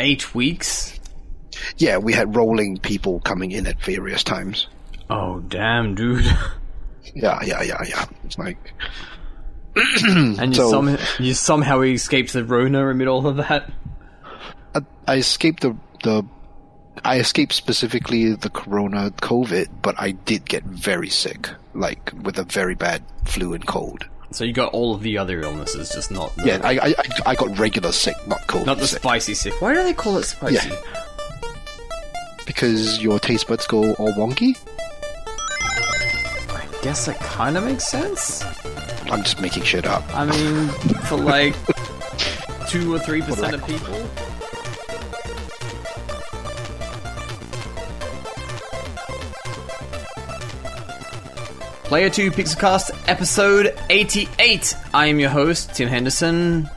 eight weeks. Yeah, we had rolling people coming in at various times. Oh damn, dude! Yeah, yeah, yeah, yeah. It's like and you, So- some, you somehow escaped the Rona amid all of that. I, I escaped the the I escaped specifically the corona COVID, but I did get very sick, like with a very bad flu and cold. So you got all of the other illnesses, just not the, Yeah, I I, I- I got regular sick, not cold. not the sick. spicy sick. Why do they call it spicy? Yeah. because your taste buds go all wonky. I guess that kind of makes sense. I'm just making shit up. I mean, for like two or three percent of people. Player 2 Pixelcast episode 88. I am your host, Tim Henderson.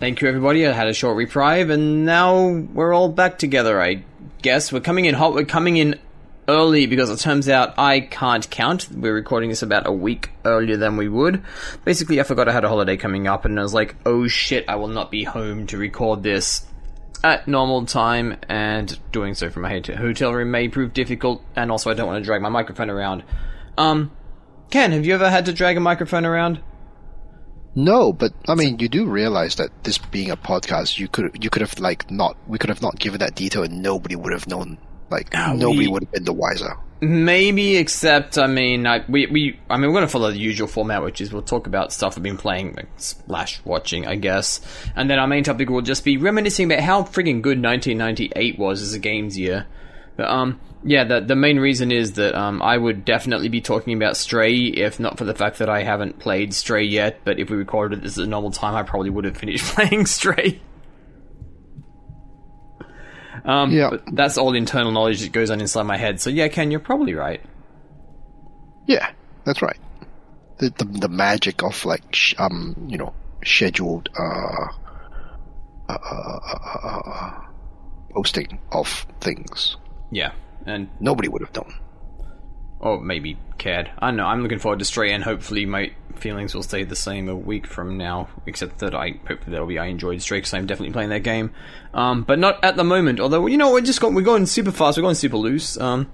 Thank you, everybody. I had a short reprieve, and now we're all back together, I guess. We're coming in hot. We're coming in early because it turns out I can't count. We're recording this about a week earlier than we would. Basically, I forgot I had a holiday coming up, and I was like, oh shit, I will not be home to record this at normal time, and doing so from hot- hotel room may prove difficult, and also I don't want to drag my microphone around. Um, Ken, have you ever had to drag a microphone around? No, but I mean, you do realize that this being a podcast, you could you could have like not we could have not given that detail, and nobody would have known. Like ah, nobody we- would have been the wiser. Maybe, except I mean, I, we we I mean, we're going to follow the usual format, which is we'll talk about stuff we've been playing, like, slash watching, I guess, and then our main topic will just be reminiscing about how friggin' good 1998 was as a games year. But um, yeah, the the main reason is that um, I would definitely be talking about Stray if not for the fact that I haven't played Stray yet. But if we recorded this at a normal time, I probably would have finished playing Stray. Um, Yeah. but that's all internal knowledge that goes on inside my head. So yeah, Ken, you're probably right. Yeah, that's right. The the, the magic of like sh- um you know scheduled uh, uh, uh, uh, uh, posting of things. Yeah, and Nobody would have known. or maybe cared. I don't know. I'm looking forward to Stray, and hopefully my feelings will stay the same a week from now. Except that I hopefully that'll be I enjoyed Stray because I'm definitely playing that game. Um, but not at the moment. Although you know we're just going, we're going super fast. We're going super loose. Um,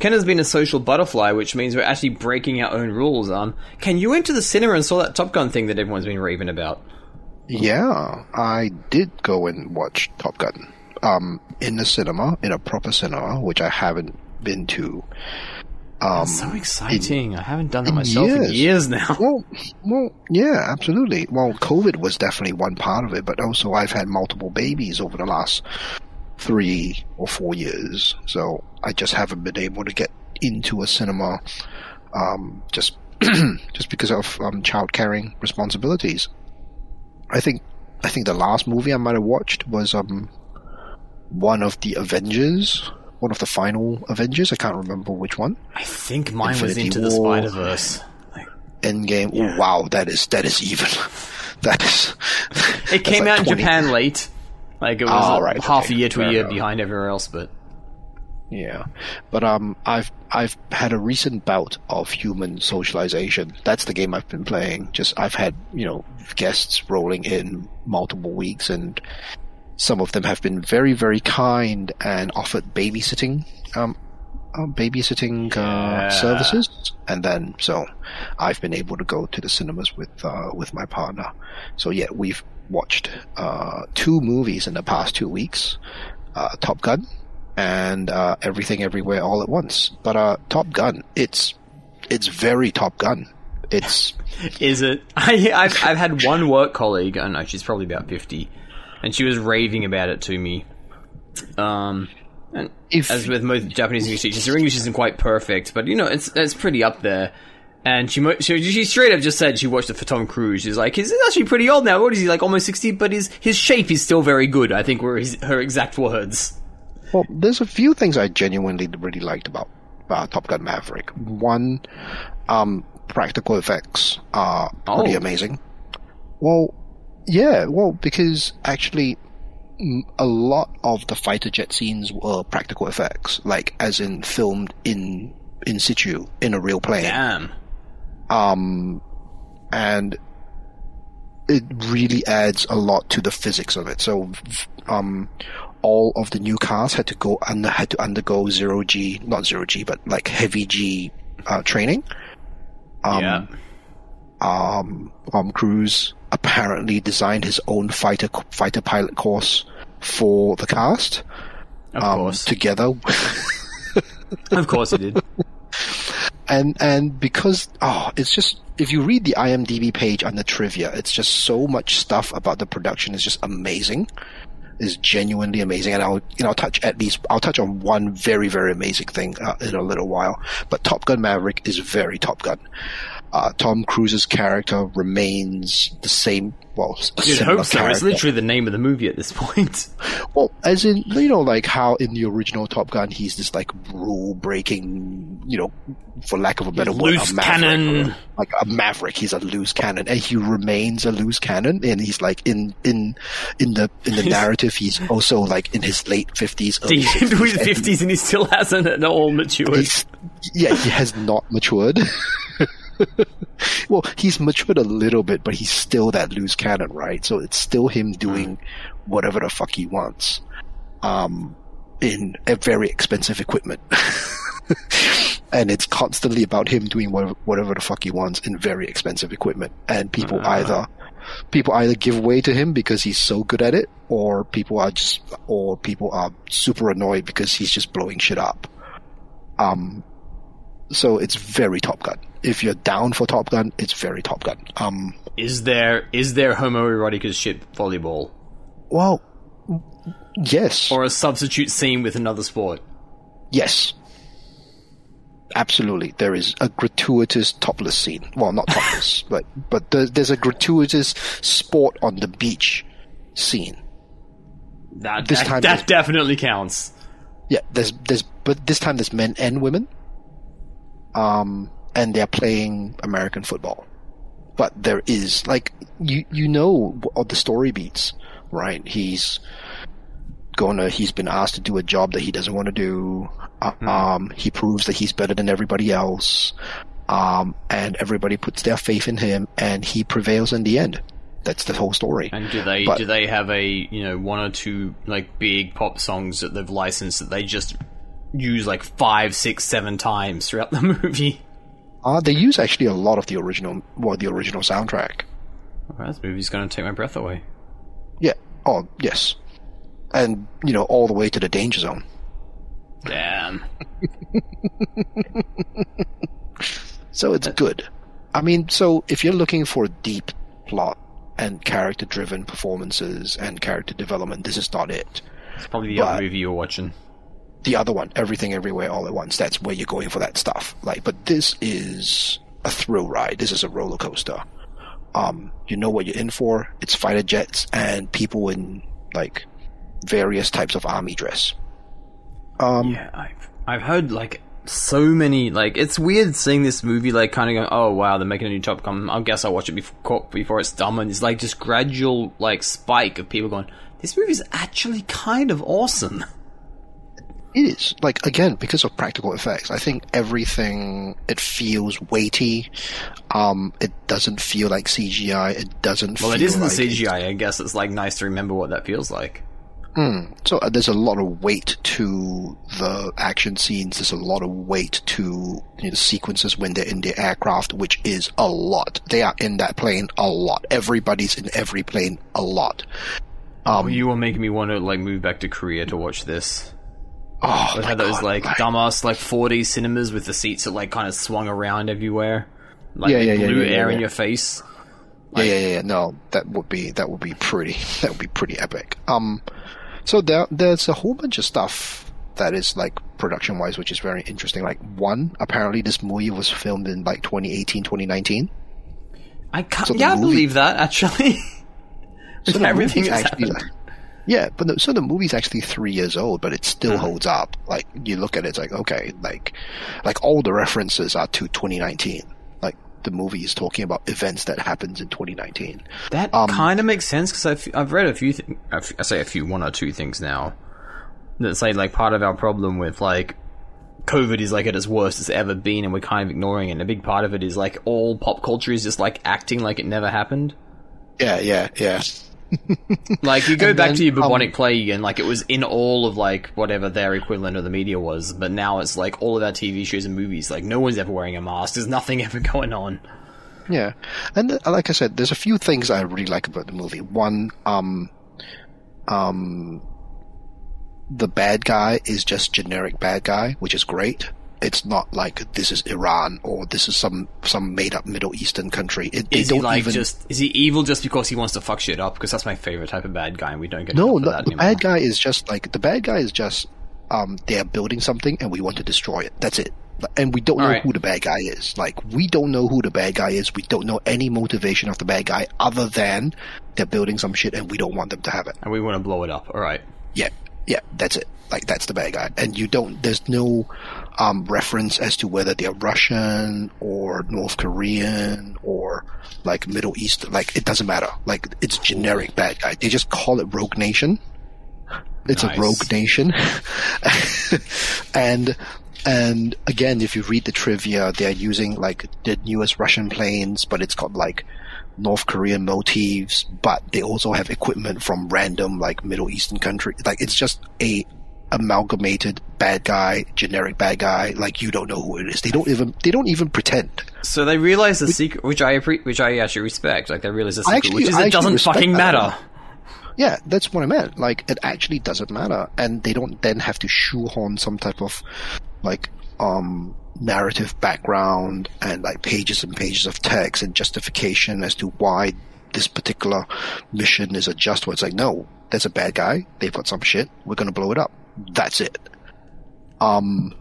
Ken has been a social butterfly, which means we're actually breaking our own rules. Um, Ken, you went to the cinema and saw that Top Gun thing that everyone's been raving about. Yeah, I did go and watch Top Gun. Um, in the cinema, in a proper cinema, which I haven't been to. Um, So exciting! I haven't done that myself in years. years now. Well, well, yeah, absolutely. Well, COVID was definitely one part of it, but also I've had multiple babies over the last three or four years, so I just haven't been able to get into a cinema, um, just just because of um, child caring responsibilities. I think I think the last movie I might have watched was um one of the Avengers, one of the final Avengers. I can't remember which one. I think mine was Infinity into the War. Spider Verse. Endgame. Yeah. Oh, wow, that is that is even. That is. It came like out in Japan late. Like it was Oh, right, half okay, a year to a year enough. behind everywhere else, but Yeah, but um, I've I've had a recent bout of human socialization. That's the game I've been playing. Just I've had you know guests rolling in multiple weeks, and some of them have been very very kind and offered babysitting um, um babysitting Yeah. uh, services, and then so I've been able to go to the cinemas with uh, with my partner. So yeah, we've watched uh, two movies in the past two weeks. Uh, Top Gun and uh, Everything Everywhere All at Once. But uh, Top Gun, it's it's very Top Gun. It's is it? I, I've I've had one work colleague. I don't know. She's probably about fifty, and she was raving about it to me. Um, and If- as with most Japanese English teachers, her English isn't quite perfect, but you know it's it's pretty up there. And she, mo- she she straight up just said she watched it for Tom Cruise. She's like, he's actually pretty old now. What is he like, almost sixty? But his his shape is still very good. I think were his, her exact words. well, there's a few things I genuinely really liked about uh, Top Gun Maverick. One, um, practical effects are pretty Oh. amazing. Well, yeah, well, because actually, a lot of the fighter jet scenes were practical effects, like as in filmed in in situ in a real plane. Damn. um, and it really adds a lot to the physics of it. So, um, all of the new cars had to go under had to undergo zero G, not zero G, but like heavy G uh, training. Um, yeah. um, Tom Cruise apparently designed his own fighter fighter pilot course for the cast. Of um, course. together, of course he did. and and because oh, it's just if you read the IMDb page on the trivia, it's just so much stuff about the production is just amazing. Is genuinely amazing, and I'll you know touch at least I'll touch on one very very amazing thing uh, in a little while. But Top Gun Maverick is very Top Gun. Uh, Tom Cruise's character remains the same. Well, You'd hope so. It's literally the name of the movie at this point. Well, as in, you know, like how in the original Top Gun, he's this like rule breaking, you know, for lack of a better word, Loose a maverick, cannon. like a maverick. He's a loose cannon, and he remains a loose cannon. And he's like in in in the in the narrative, he's also like in his late fifties, early He's into 60s, his and fifties and he still hasn't at all matured. Yeah, he has not matured. well, he's matured a little bit, but he's still that loose cannon, right? So it's still him doing whatever the fuck he wants, um, in a very expensive equipment. and it's constantly about him doing whatever, whatever the fuck he wants in very expensive equipment. And people Ah. either, people either give way to him because he's so good at it, or people are just, or people are super annoyed because he's just blowing shit up. Um, so it's very Top Gun. If you're down for Top Gun, it's very Top Gun. Um, Is there is there homoerotic as shit volleyball well, yes, or a substitute scene with another sport? yes, absolutely. There is a gratuitous topless scene. Well, not topless, but but there, there's a gratuitous sport on the beach scene. That This that, time that definitely counts. Yeah, there's there's but this time there's men and women. Um, and they're playing American football. But there is like you you know the story beats, right? He's gonna he's been asked to do a job that he doesn't want to do. Uh, Um, he proves that he's better than everybody else. Um, and everybody puts their faith in him, and he prevails in the end. That's the whole story. And do they But- do they have a you know one or two like big pop songs that they've licensed that they just use like five, six, seven times throughout the movie? Uh, they use actually a lot of the original, well, the original soundtrack. Well, this movie's going to take my breath away. Yeah. Oh, yes. And, you know, all the way to the danger zone. Damn. So it's good. I mean, so if you're looking for deep plot and character driven performances and character development, this is not it. It's probably the But- other movie you're watching. The other one, Everything Everywhere All at Once, that's where you're going for that stuff. Like, but this is a thrill ride. This is a roller coaster. Um, you know what you're in for. It's fighter jets and people in, like, various types of army dress. Um, Yeah, I've I've heard like so many like it's weird seeing this movie like kind of going oh wow they're making a new Top Gun I guess I'll watch it before before it's done and it's like just gradual like spike of people going this movie's actually kind of awesome. It is like again because of practical effects. I think everything it feels weighty. Um, it doesn't feel like CGI. It doesn't. Well, it isn't like CGI. I guess it's like nice to remember what that feels like. So uh, there's a lot of weight to the action scenes. There's a lot of weight to you know, the sequences when they're in the aircraft, which is a lot. They are in that plane a lot. Everybody's in every plane a lot. Um, you were making me want to like move back to Korea to watch this. Oh, my had those God, like like- dumbass like 4D cinemas with the seats that like kind of swung around everywhere, like Yeah, yeah, blew yeah, air in your face. Yeah, yeah, yeah, yeah. No, that would be that would be pretty that would be pretty epic. Um, so there there's a whole bunch of stuff that is like production wise, which is very interesting. Like one, apparently this movie was filmed in like 2018, 2019. I can't. So yeah, I believe that actually. So everything actually happened. Yeah, but the, so the movie's actually three years old, but it still Mm-hmm. holds up. Like you look at it, it's like okay, like like all the references are to 2019. Like the movie is talking about events that happens in 2019. That Um, kind of makes sense because I've, I've read a few, th- I say a few, one or two things now that say like part of our problem with like COVID is like at its worst it's ever been, and we're kind of ignoring it. And a big part of it is like all pop culture is just like acting like it never happened. Yeah, yeah, yeah. like you go And back then, to your um, bubonic plague and like it was in all of like whatever their equivalent of the media was, but now it's like all of our TV shows and movies. Like no one's ever wearing a mask. There's nothing ever going on. Yeah, and uh, like I said, there's a few things I really like about the movie. One, um, um, the bad guy is just generic bad guy, which is great. It's not like this is Iran or this is some some made up Middle Eastern country. It, they Is he like even. just is he evil just because he wants to fuck shit up? Because that's my favorite type of bad guy, and we don't get no, no, the bad guy is just like the bad guy is just um they are building something and we want to destroy it. That's it. And we don't know Alright. who the bad guy is. Like we don't know who the bad guy is. We don't know any motivation of the bad guy other than they're building some shit and we don't want them to have it. and we want to blow it up. All right. Yeah, yeah, that's it. Like that's the bad guy, and you don't. There's no um, reference as to whether they're Russian or North Korean or like Middle East. Like it doesn't matter. Like it's generic bad guy. They just call it Rogue Nation. It's Nice. a rogue nation, and and again, if you read the trivia, they're using like the newest Russian planes, but it's got like North Korean motifs, but they also have equipment from random like Middle Eastern country. Like it's just a amalgamated bad guy, generic bad guy. Like you don't know who it is. They don't even they don't even pretend. So they realize the secret, which I which I actually respect. Like they realize the secret, actually- which is it doesn't fucking that. matter. Yeah, that's what I meant. Like it actually doesn't matter, and they don't then have to shoehorn some type of like um narrative background and like pages and pages of text and justification as to why this particular mission is a just one. It's like no, there's a bad guy. They've got some shit. We're gonna blow it up. That's it. Um,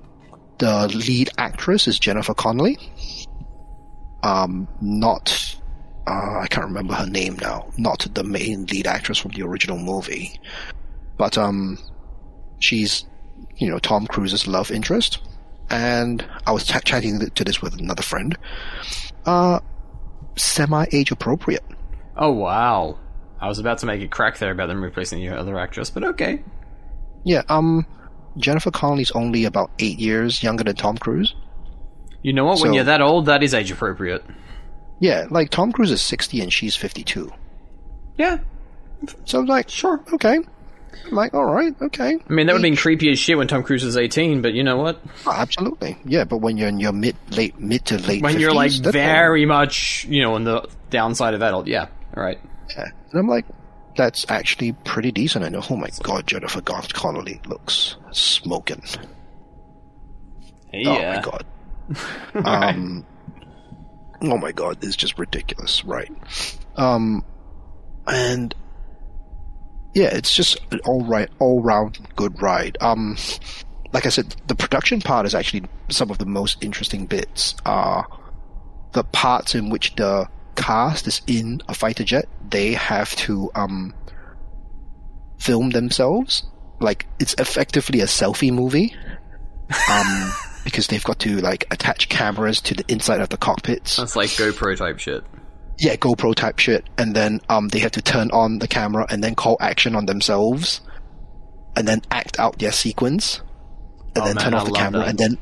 the lead actress is Jennifer Connelly. Um, not uh, I can't remember her name now. Not the main lead actress from the original movie, but um, she's you know Tom Cruise's love interest. And I was ch- chatting to this with another friend. Uh, semi age appropriate. Oh wow! I was about to make a crack there about them replacing your other actress, but okay. Yeah. Um, Jennifer Connelly's only about eight years younger than Tom Cruise. You know what? When So- you're that old, that is age appropriate. Yeah, like Tom Cruise is sixty and she's fifty-two. Yeah, So I'm like, sure. okay. I'm like, all right, okay. I mean, that would have been creepy as shit when Tom Cruise was 18, but you know what? Oh, absolutely, yeah. But when you're in your mid, late, mid to late, When 50s, you're like very much, you know, on the downside of adult, yeah, all right. Yeah. And I'm like, that's actually pretty decent. I know. Oh my god, Jennifer Garth Connelly looks smoking. Yeah. Oh my god. um. Oh my god, it's just ridiculous, right? Um, and yeah, it's just an all right, all round good ride. Um, like I said, the production part is actually some of the most interesting bits. Are the parts in which the cast is in a fighter jet, they have to um film themselves. Like it's effectively a selfie movie. Um, because they've got to like attach cameras to the inside of the cockpits. That's like GoPro type shit. Yeah, GoPro type shit, and then um they have to turn on the camera and then call action on themselves, and then act out their sequence, and Oh, then man, turn I off the camera that. and then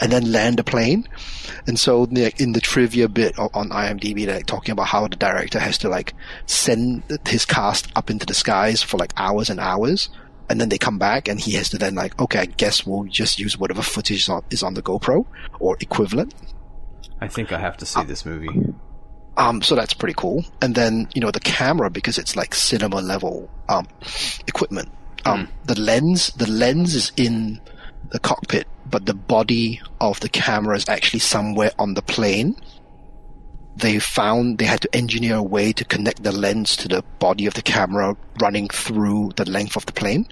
and then land a plane. And so in the trivia bit on IMDb, they're like, talking about how the director has to like send his cast up into the skies for like hours and hours. And then they come back, and he has to then like, okay, I guess we'll just use whatever footage is on, is on the GoPro or equivalent. I think I have to see this movie. Um, so that's pretty cool. And then, you know, the camera, because it's like cinema level, um, equipment. Um, the lens, the lens is in the cockpit, but the body of the camera is actually somewhere on the plane. They found they had to engineer a way to connect the lens to the body of the camera running through the length of the plane.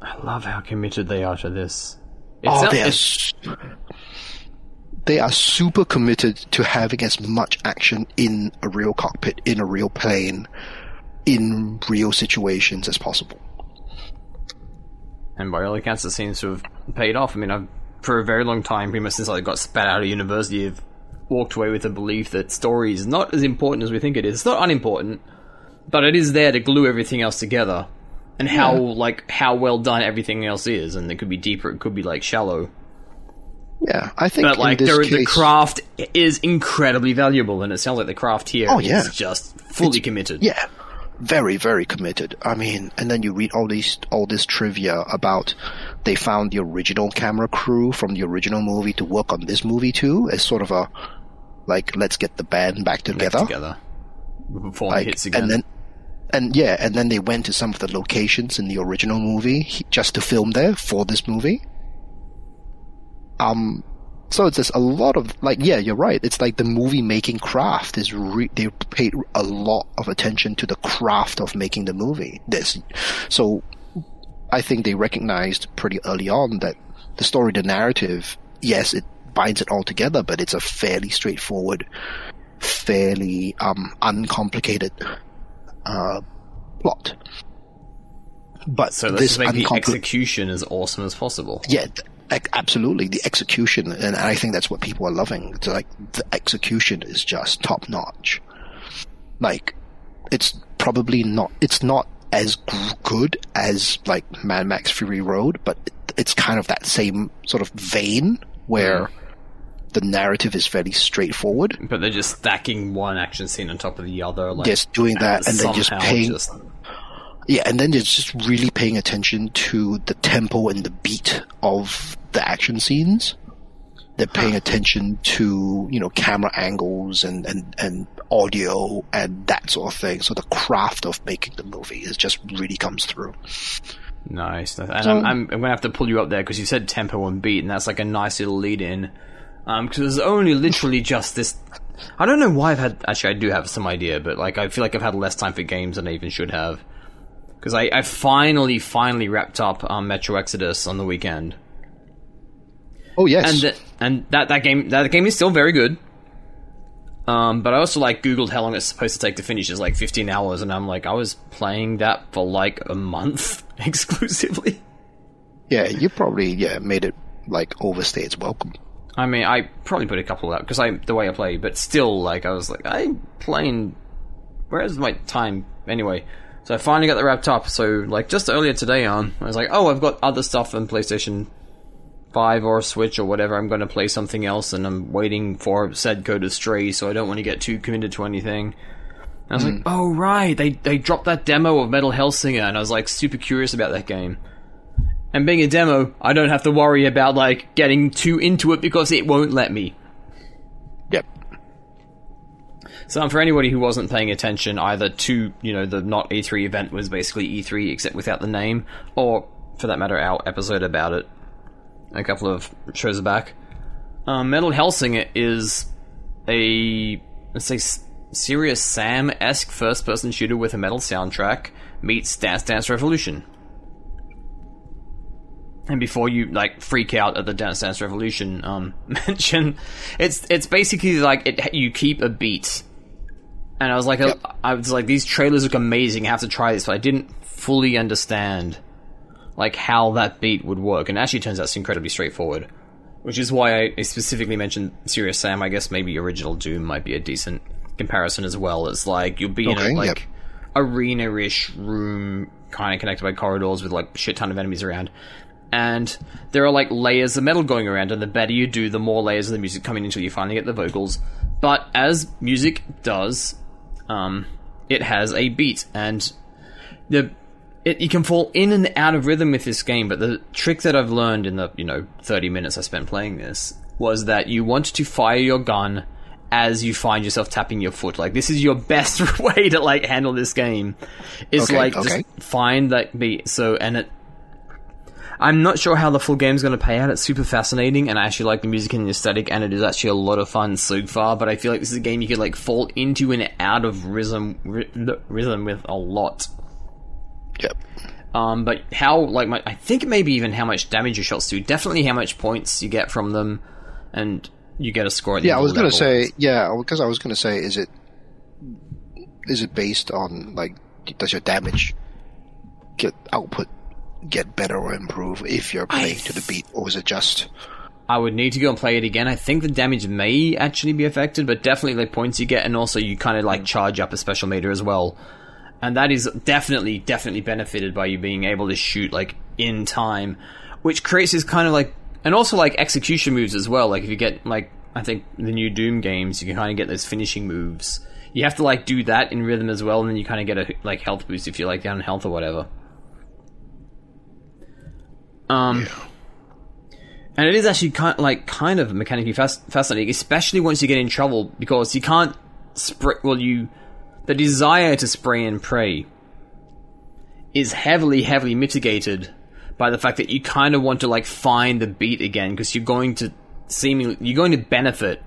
I love how committed they are to this. It Oh, they are, they are super committed to having as much action in a real cockpit, in a real plane, in real situations as possible. And by all accounts, it seems to have paid off. I mean, I've for a very long time, pretty much since I got spat out of university, I've walked away with the belief that story is not as important as we think it is. It's not unimportant, but it is there to glue everything else together. And how like how well done everything else is, and it could be deeper, it could be like shallow. Yeah, I think But like in this the, case, the craft is incredibly valuable, and it sounds like the craft here is Oh, yeah. just fully committed. yeah, very very committed. I mean, and then you read all these all this trivia about they found the original camera crew from the original movie to work on this movie too as sort of a like let's get the band back together. Back together before Like, it hits again. and then and yeah, and then they went to some of the locations in the original movie just to film there for this movie. Um, so it's just a lot of like, yeah, you're right. It's like the movie making craft is re- they paid a lot of attention to the craft of making the movie. This, so I think they recognized pretty early on that the story, the narrative, yes, it binds it all together, but it's a fairly straightforward, fairly um, uncomplicated uh, plot. But so let's this make the execution as awesome as possible. yeah, absolutely. The execution, and I think that's what people are loving. It's like the execution is just top notch. Like, it's probably not. It's not as good as like Mad Max Fury Road, but it's kind of that same sort of vein where mm. the narrative is fairly straightforward. But they're just stacking one action scene on top of the other. Like, Just doing that, and then just paying just- Yeah, and then it's just really paying attention to the tempo and the beat of the action scenes. They're paying attention to, you know, camera angles and, and, and audio and that sort of thing. So the craft of making the movie is just really comes through. Nice. And So- I'm, I'm, I'm going to have to pull you up there because you said tempo and beat, and that's like a nice little lead in. Because um, there's only literally just this. I don't know why I've had. Actually, I do have some idea, but like I feel like I've had less time for games than I even should have. Because I, I finally, finally wrapped up um, Metro Exodus on the weekend, Oh yes. and th- and that that game that game is still very good. Um, but I also like Googled how long it's supposed to take to finish. It's like 15 hours, and I'm like, I was playing that for like a month exclusively. yeah, you probably, yeah, made it like overstay its welcome. I mean, I probably put a couple that because I the way I play, but still, like I was like, I'm playing. Where's my time anyway? So I finally got the wrapped up. So like just earlier today on, I was like, oh, I've got other stuff on PlayStation Five or Switch or whatever. I'm going to play something else, and I'm waiting for said code to stray, so I don't want to get too committed to anything. And I was like, hmm. oh right, they they dropped that demo of Metal Hellsinger, and I was like super curious about that game. And being a demo, I don't have to worry about like getting too into it because it won't let me. Yep. So um, for anybody who wasn't paying attention either to, you know, the not E3 event was basically E3 except without the name, or for that matter, our episode about it a couple of shows back. Um, Metal Hellsinger is a, let's say, serious Sam-esque first-person shooter with a metal soundtrack meets Dance Dance Revolution. And before you like freak out at the Dance Dance Revolution um, mention, it's it's basically like it you keep a beat, and I was like Yep. I was like these trailers look amazing. I have to try this, but I didn't fully understand like how that beat would work. And it actually turns out it's incredibly straightforward, which is why I specifically mentioned Serious Sam. I guess maybe original Doom might be a decent comparison as well. As like you'll be in a like yep. arena-ish room, kind of connected by corridors with like shit ton of enemies around. And there are like layers of metal going around, and the better you do, the more layers of the music coming until you finally get the vocals. But as music does, um, it has a beat, and the it, you can fall in and out of rhythm with this game. But the trick that I've learned in the you know thirty minutes I spent playing this was that you want to fire your gun as you find yourself tapping your foot. Like this is your best way to like handle this game. Is Okay, like okay. just find that beat. So and it. I'm not sure how the full game's going to pay out. It's super fascinating, and I actually like the music and the aesthetic, and it is actually a lot of fun so far. But I feel like this is a game you could like fall into and out of rhythm, rhythm with a lot. Yep. Um, but how, like, my, I think maybe even how much damage your shots do. Definitely how much points you get from them, and you get a score. At the Yeah, I was gonna say yeah, because I was gonna say, is it is it based on like does your damage get output get better or improve if you're playing to the beat, or is it just I would need to go and play it again. I think the damage may actually be affected, but definitely the points you get, and also you kind of like mm. charge up a special meter as well. And that is definitely, definitely benefited by you being able to shoot like in time, which creates this kind of like, and also like execution moves as well. Like if you get like, I think the new Doom games, you can kind of get those finishing moves. you have to like do that in rhythm as well, and then you kind of get a like health boost if you're like down in health or whatever. Um, Yeah. and it is actually kind like kind of mechanically fas- fascinating, especially once you get in trouble because you can't spray. Well, you the desire to spray and pray is heavily, heavily mitigated by the fact that you kind of want to like find the beat again because you're going to seemingly you're going to benefit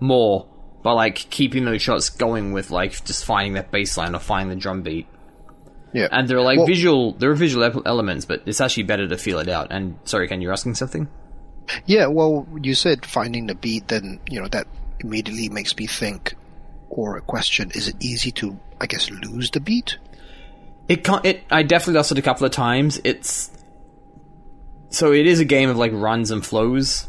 more by like keeping those shots going with like just finding that bass line or finding the drum beat. Yeah. And there are like Well- visual, there are visual elements, but it's actually better to feel it out. And sorry, Ken, you're asking something? Yeah, well, you said finding the beat, then, you know, that immediately makes me think, or a question, is it easy to, I guess, lose the beat? It can't. It. I definitely lost it a couple of times. It's so it is a game of like runs and flows.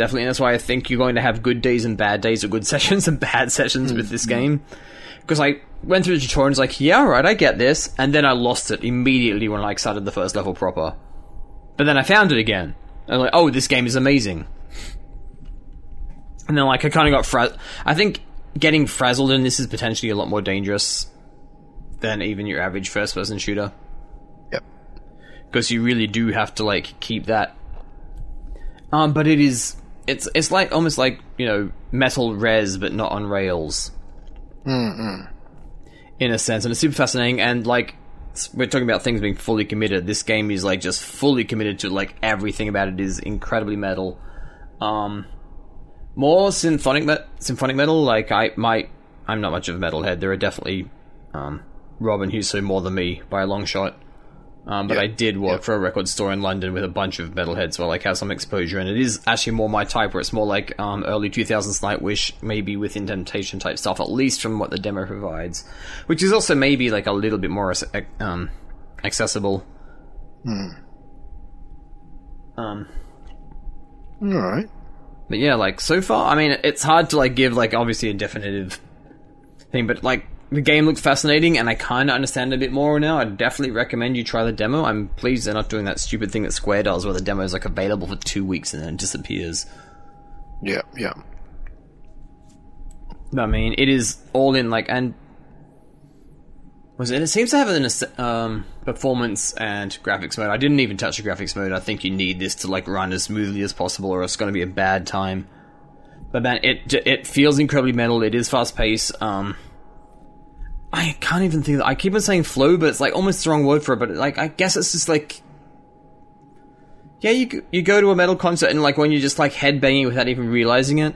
Definitely, and that's why I think you're going to have good days and bad days, or good sessions and bad sessions with this game. Because I went through the tutorial and was like, yeah, right, I get this, and then I lost it immediately when I started the first level proper. But then I found it again, and I'm like, oh, this game is amazing. And then like I kind of got fra- I think getting frazzled in this is potentially a lot more dangerous than even your average first person shooter Yep. because you really do have to like keep that um but it is it's it's like almost like you know metal Rez but not on rails. Mm-mm. in a sense and it's super fascinating and like we're talking about things being fully committed. This game is like just fully committed to like everything about it is incredibly metal. Um more symphonic me- symphonic metal like i my i'm not much of a metalhead. There are definitely um robin Huso more than me by a long shot um, but Yeah. I did work for a record store in London with a bunch of metalheads, so I like have some exposure, and it is actually more my type, where it's more like um, early 2000s Nightwish, maybe Within Temptation type stuff, at least from what the demo provides, which is also maybe like a little bit more um, accessible. Um, All right. but yeah, like so far, I mean, it's hard to like give like obviously a definitive thing, but like the game looks fascinating, and I kind of understand a bit more now. I definitely recommend you try the demo. I'm pleased they're not doing that stupid thing that Square does, where the demo is like available for two weeks and then it disappears. Yeah, yeah. I mean, it is all in like and was it? It seems to have an ass- um, performance and graphics mode. I didn't even touch the graphics mode. I think you need this to like run as smoothly as possible, or it's going to be a bad time. But man, it it feels incredibly metal. It is fast paced. Um, I can't even think. That. I keep on saying flow, but it's like almost the wrong word for it. But like, I guess it's just like. Yeah, you you go to a metal concert and like when you're just like headbanging without even realizing it,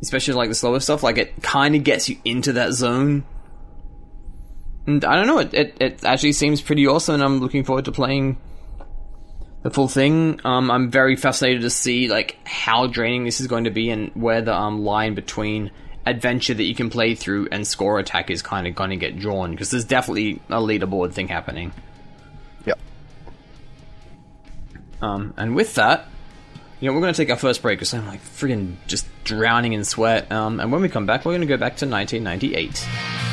especially like the slower stuff, like it kind of gets you into that zone. And I don't know, it, it it actually seems pretty awesome, and I'm looking forward to playing the full thing. Um, I'm very fascinated to see like how draining this is going to be, and where the um line between adventure that you can play through and score attack is kind of going to get drawn because there's definitely a leaderboard thing happening. Yep. Um, and with that, you know, we're going to take our first break because I'm like friggin' just drowning in sweat. Um, and when we come back, we're going to go back to 1998.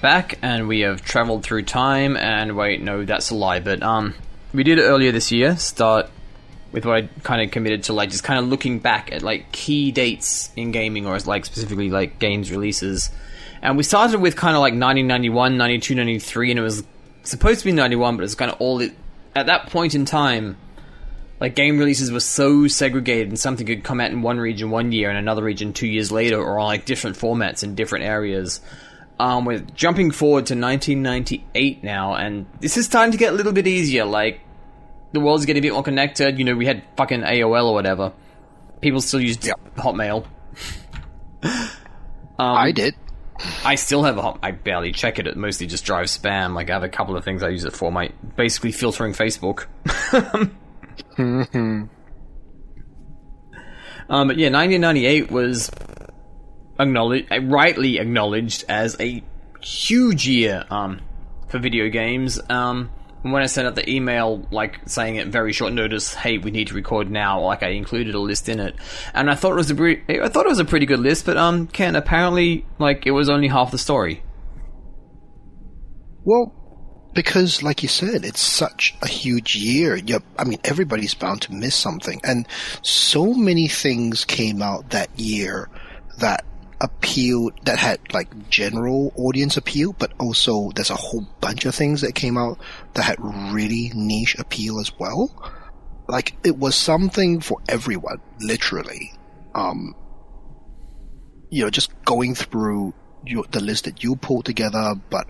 Back and we have traveled through time and wait, no, that's a lie, but um we did earlier this year, start with what I kind of committed to like just kind of looking back at like key dates in gaming or like specifically like games releases. And we started with kind of like 1991, 92, 93 and it was supposed to be 91 but it's kind of all it at that point in time like game releases were so segregated and something could come out in one region one year and another region two years later or on like different formats in different areas um, we're jumping forward to 1998 now and this is starting to get a little bit easier like the world's getting a bit more connected you know we had fucking aol or whatever people still use Yep. hotmail I did. I still have a hot. I barely check it. It mostly just drives spam. Like I have a couple of things I use it for. My basically filtering Facebook. um, but yeah, 1998 was acknowledged, rightly acknowledged as a huge year um, for video games. Um, when I sent out the email, like saying at very short notice, "Hey, we need to record now," like I included a list in it, and I thought it was a pre- I thought it was a pretty good list. But um, Ken, apparently, like it was only half the story. Well, because like you said, it's such a huge year. Yep. I mean, everybody's bound to miss something, and so many things came out that year that appealed that had like general audience appeal, but also there's a whole bunch of things that came out that had really niche appeal as well. Like it was something for everyone, literally. Um, you know, just going through your, the list that you pulled together, but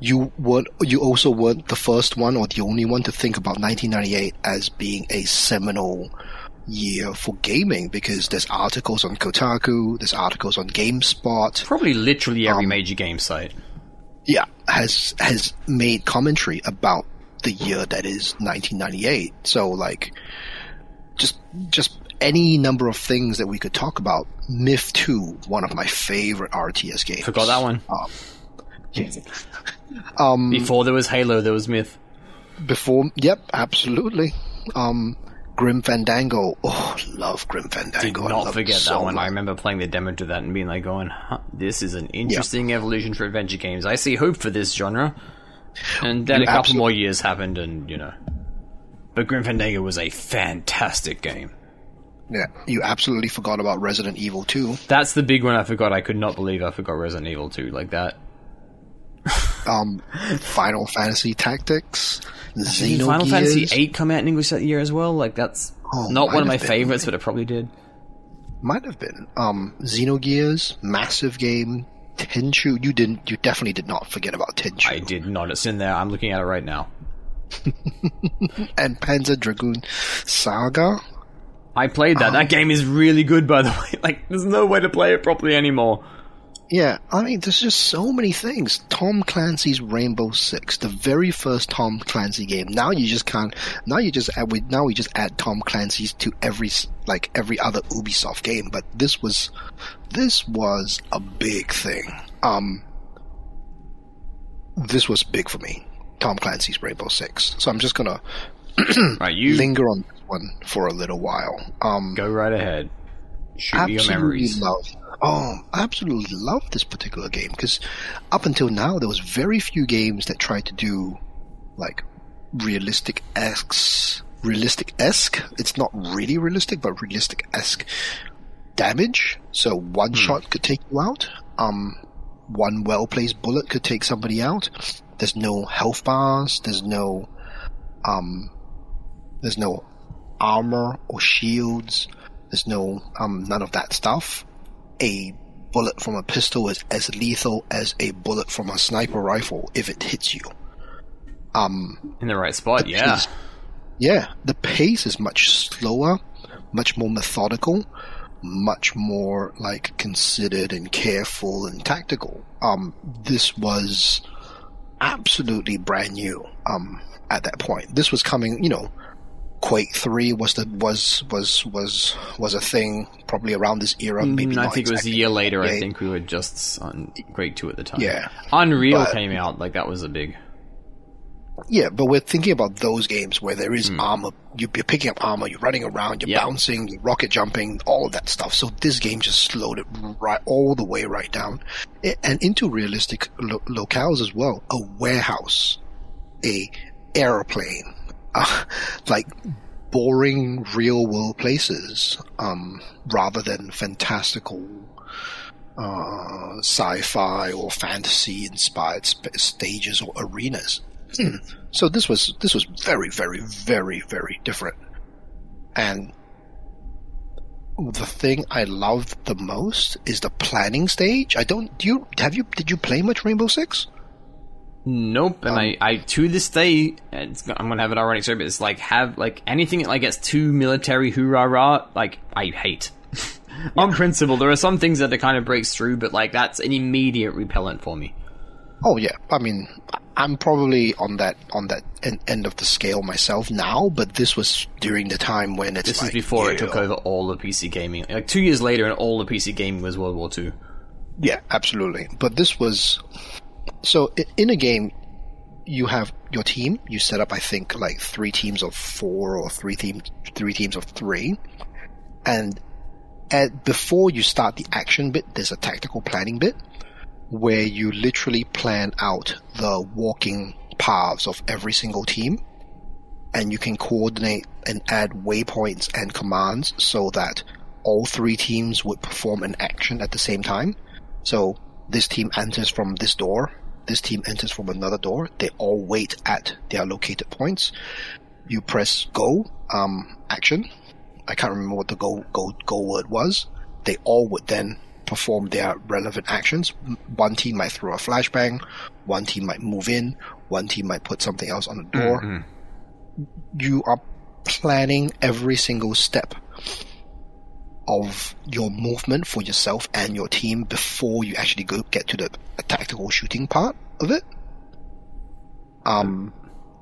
you weren't, you also weren't the first one or the only one to think about 1998 as being a seminal year for gaming because there's articles on Kotaku, there's articles on GameSpot, Probably literally every Um, major game site. yeah, has has made commentary about the year that is 1998. So like, just just any number of things that we could talk about. Myth 2, one of my favorite RTS games. Forgot that one. Um, Before there was Halo, there was Myth. before, yep, absolutely. Um, Grim Fandango. Oh, love Grim Fandango. Did I not forget so that one. I remember playing the demo to that and being like, going, huh, "This is an interesting evolution for adventure games. I see hope for this genre." And then You a couple absolute- more years happened, and you know, but Grim Fandango was a fantastic game. Yeah, you absolutely forgot about Resident Evil 2. That's the big one I forgot. I could not believe I forgot Resident Evil 2 like that. Um, Final Fantasy Tactics. Xenogears. Final Fantasy 8 come out in English that year as well? Like that's Oh, not one of my been. favorites, but it probably did. Might have been. Um, Xenogears, massive game. Tenchu, you didn't, you definitely did not forget about Tenchu. I did not. It's in there. I'm looking at it right now. And Panzer Dragoon Saga. I played that. Um, that game is really good, by the way. Like, there's no way to play it properly anymore. Yeah, I mean, there's just so many things. Tom Clancy's Rainbow Six, the very first Tom Clancy game. Now you just can't. Now you just add. We, now we just add Tom Clancy's to every like every other Ubisoft game. But this was, this was a big thing. Um, this was big for me. Tom Clancy's Rainbow Six. So I'm just gonna Right, you linger on this one for a little while. Um, go right ahead. Shoot me your absolutely memories. love. Oh, I absolutely love this particular game because up until now there was very few games that tried to do like realistic esque, realistic esque. It's not really realistic, but realistic esque damage. So one Hmm. shot could take you out. Um, one well placed bullet could take somebody out. There's no health bars. There's no um, there's no armor or shields. There's no um, none of that stuff. A bullet from a pistol is as lethal as a bullet from a sniper rifle if it hits you. Um, In the right spot, the yeah. pace- yeah, the pace is much slower, much more methodical, much more like considered and careful and tactical. Um, this was absolutely brand new. Um, at that point, this was coming. You know, Quake Three was the was was was was a thing probably around this era. Maybe Mm, I think it was a year later. I think we were just on Quake 2 at the time. Yeah. Unreal But- came out. Like, that was a big. Yeah, but we're thinking about those games where there is armor. You- You're picking up armor, you're running around, you're. Yeah. bouncing, you're rocket jumping, all of that stuff. So this game just slowed it right all the way right down, and into realistic lo- locales as well. A warehouse, a airplane, uh, like boring real world places, um, rather than fantastical uh, sci-fi or fantasy inspired sp- stages or arenas. Hmm. So this was this was very very very very different. And the thing I loved the most is the planning stage. I don't. Do you have you? Did you play much Rainbow Six? Nope, and um, I, I to this day, I'm gonna have an ironic story, but it's like have like anything that like gets too military hoorah rah, like I hate. On principle, there are some things that it kind of breaks through, but like that's an immediate repellent for me. Oh yeah, I mean, I'm probably on that on that end of the scale myself now, but this was during the time when it's. This like, is before it took over all the PC gaming. Like two years later, and all the PC gaming was World War Two. Yeah, absolutely. But this was so in a game. You have your team. You set up, I think, like three teams of four or three teams, three teams of three, and at, before you start the action bit, there's a tactical planning bit where you literally plan out the walking paths of every single team and you can coordinate and add waypoints and commands so that all three teams would perform an action at the same time. So this team enters from this door, this team enters from another door, they all wait at their located points. You press go, um, action. I can't remember what the go, go, go word was. They all would then perform their relevant actions. One team might throw a flashbang, one team might move in, one team might put something else on the door. Mm-hmm. You are planning every single step of your movement for yourself and your team before you actually go get to the tactical shooting part of it. Um,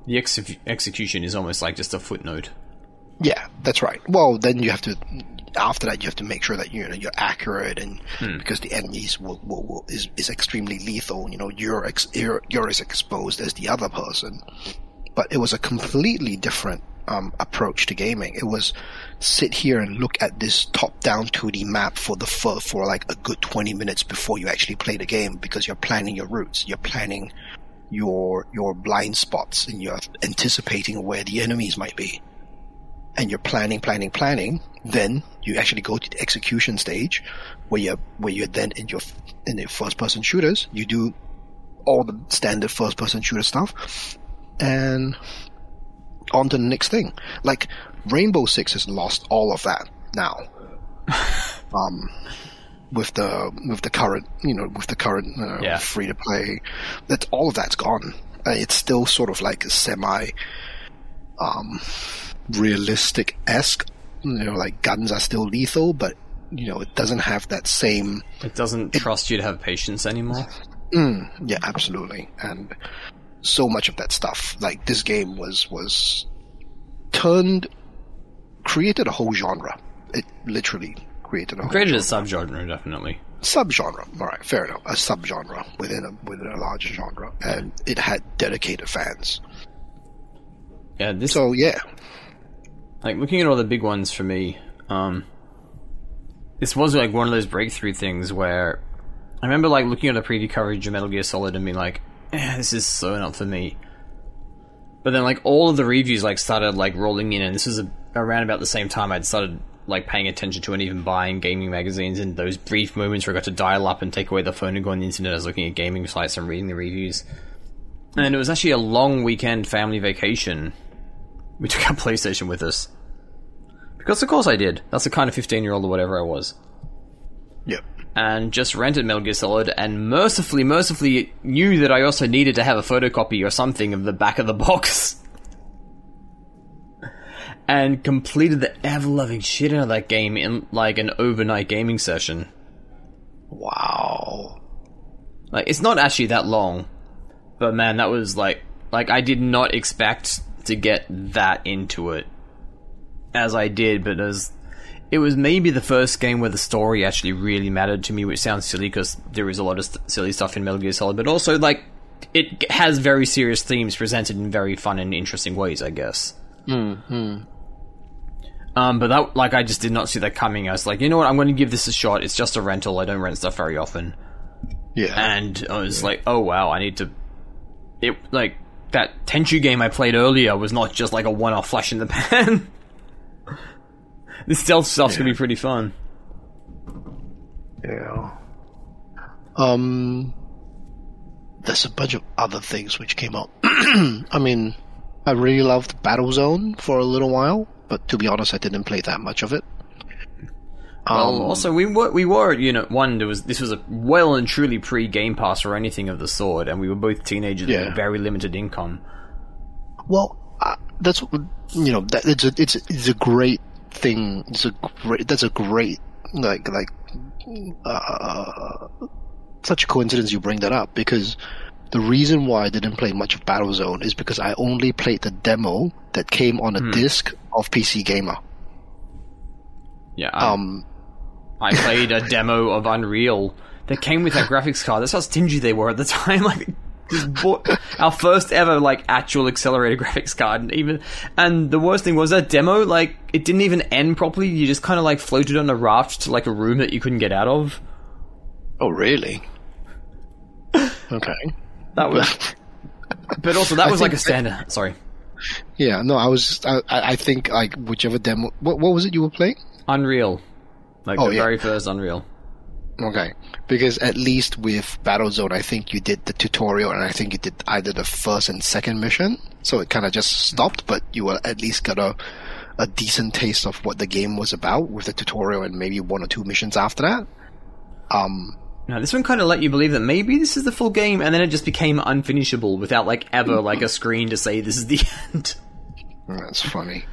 the ex- execution is almost like just a footnote. Yeah, that's right. Well, then you have to after that you have to make sure that you know you're accurate and hmm. because the enemies will, will, will, is is extremely lethal. You know, you're, ex, you're you're as exposed as the other person. But it was a completely different um, approach to gaming. It was sit here and look at this top-down 2D map for the for, for like a good 20 minutes before you actually play the game because you're planning your routes, you're planning your your blind spots, and you're anticipating where the enemies might be. And you're planning, planning, planning, then you actually go to the execution stage where you're, where you're then in your, in the first person shooters, you do all the standard first person shooter stuff. And on to the next thing. Like Rainbow Six has lost all of that now. um, with the, with the current, you know, with the current uh, yeah. free to play, that all of that's gone. Uh, it's still sort of like a semi, um, realistic esque. You know, like guns are still lethal, but you know it doesn't have that same. It doesn't it, trust you to have patience anymore. Mm, yeah, absolutely, and so much of that stuff. Like this game was was turned, created a whole genre. It literally created a created genre. a subgenre, definitely subgenre. All right, fair enough. A subgenre within a within a larger genre, and it had dedicated fans. Yeah, this. So yeah, like looking at all the big ones for me, um, this was like one of those breakthrough things where I remember like looking at the preview coverage of Metal Gear Solid and being like, this is so not for me. But then like all of the reviews like started like rolling in, and this was a, around about the same time I'd started like paying attention to and even buying gaming magazines. And those brief moments where I got to dial up and take away the phone and go on the internet, I was looking at gaming sites and reading the reviews. And it was actually a long weekend family vacation we took our PlayStation with us. Because of course I did. That's the kind of 15 year old or whatever I was. And just rented Metal Gear Solid and mercifully, mercifully knew that I also needed to have a photocopy or something of the back of the box. and completed the ever loving shit out of that game in like an overnight gaming session. Wow. Like, it's not actually that long. But man, that was like, like I did not expect to get that into it as I did, but as it was maybe the first game where the story actually really mattered to me, which sounds silly because there is a lot of st- silly stuff in Metal Gear Solid, but also like it has very serious themes presented in very fun and interesting ways, I guess. Hmm. Um, but that, like, I just did not see that coming. I was like, you know what? I'm going to give this a shot. It's just a rental. I don't rent stuff very often. Yeah. And I was yeah. like, oh wow, I need to. It like that Tenchu game I played earlier was not just like a one-off flash in the pan. the stealth stuff's yeah. gonna be pretty fun. Yeah. Um, there's a bunch of other things which came up. I mean, I really loved Battlezone for a little while, but to be honest, I didn't play that much of it. Well, Um, also we were we were you know one there was this was a well and truly pre Game Pass or anything of the sort, and we were both teenagers Yeah. with very limited income. Well, uh, that's you know that it's a it's it's a great thing. It's a great that's a great like like uh, such a coincidence you bring that up because the reason why I didn't play much of Battlezone is because I only played the demo that came on a disc of PC Gamer. Yeah, I, Um, I played a demo of Unreal that came with that graphics card. That's how stingy they were at the time. Like, bought our first ever like actual accelerated graphics card, and even and the worst thing was that demo like it didn't even end properly. You just kind of like floated on a raft to like a room that you couldn't get out of. oh really? Okay. That was, but also that was like a standard. Sorry, Yeah, no, I was. I, I I think like whichever demo. What what was it you were playing? Unreal, like Oh, the yeah. very first Unreal. Okay, because at least with Battlezone, I think you did the tutorial, and I think you did either the first and second mission. So it kind of just stopped, but you were at least got a a decent taste of what the game was about with the tutorial and maybe one or two missions after that. Um, Now this one kind of let you believe that maybe this is the full game, and then it just became unfinishable without like ever like a screen to say this is the end. That's funny.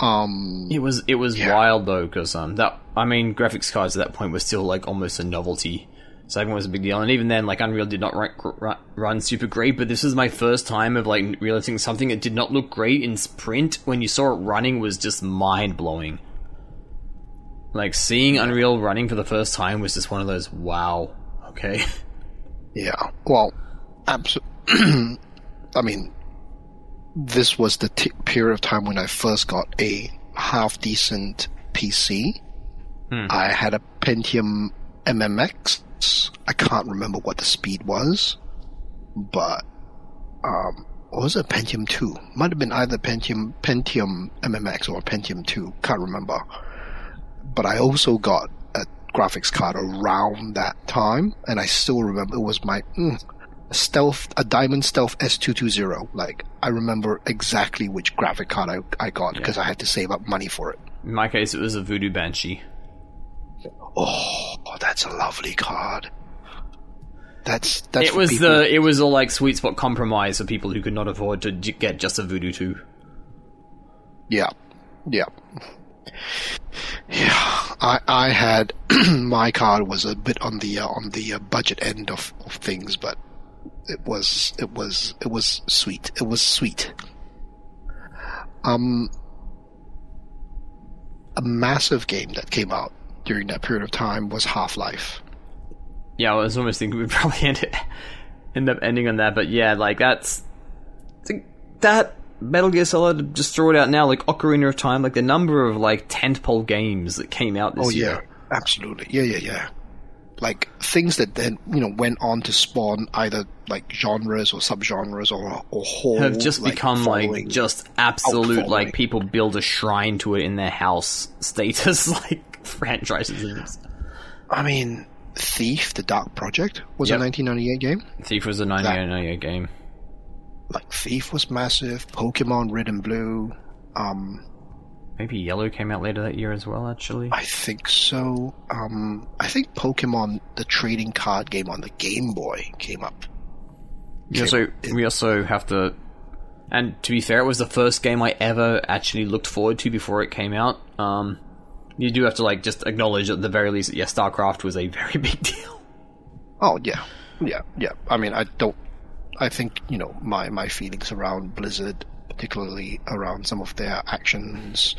Um, It was it was Yeah. wild though because um that I mean graphics cards at that point were still like almost a novelty, so everyone was a big deal. And even then, like Unreal did not run, run, run super great. But this was my first time of like realizing something that did not look great in sprint when you saw it running was just mind blowing. Like seeing Unreal running for the first time was just one of those wow. Okay. Yeah. Well, absolutely. I mean, this was the t- period of time when I first got a half decent PC. I had a Pentium MMX. I can't remember what the speed was, but um, was it Pentium 2? Might have been either Pentium Pentium MMX or Pentium 2. Can't remember. But I also got a graphics card around that time, and I still remember it was my mm, stealth, a Diamond Stealth S220. Like I remember exactly which graphic card I, I got because I had to save up money for it. In my case, it was a Voodoo Banshee. Oh, that's a lovely card. That's that's It was people- the it was a like sweet spot compromise for people who could not afford to get just a Voodoo two. Yeah, yeah, yeah. I I had my card was a bit on the uh, on the uh, budget end of, of things, but it was it was it was sweet. It was sweet. Um, a massive game that came out during that period of time was Half Life. Yeah, I was almost thinking we'd probably end it, end up ending on that, but yeah, like that's that Metal Gear Solid. Just throw it out now, like Ocarina of Time, like the number of like tentpole games that came out this Oh year. yeah, absolutely. Yeah, yeah, yeah. Like things that then you know went on to spawn either like genres or subgenres or or whole have just like, become like just absolute like people build a shrine to it in their house status like franchises. I mean, Thief: The Dark Project was Yep. a 1998 game. Thief was a 1998 game. Like Thief was massive. Pokemon Red and Blue. Um, Maybe Yellow came out later that year as well. Actually, I think so. Um, I think Pokemon, the trading card game on the Game Boy, came up. we also we also have to. And to be fair, it was the first game I ever actually looked forward to before it came out. Um, you do have to like just acknowledge at the very least that yeah, StarCraft was a very big deal. Oh yeah, yeah, yeah. I mean, I don't. I think you know my my feelings around Blizzard, particularly around some of their actions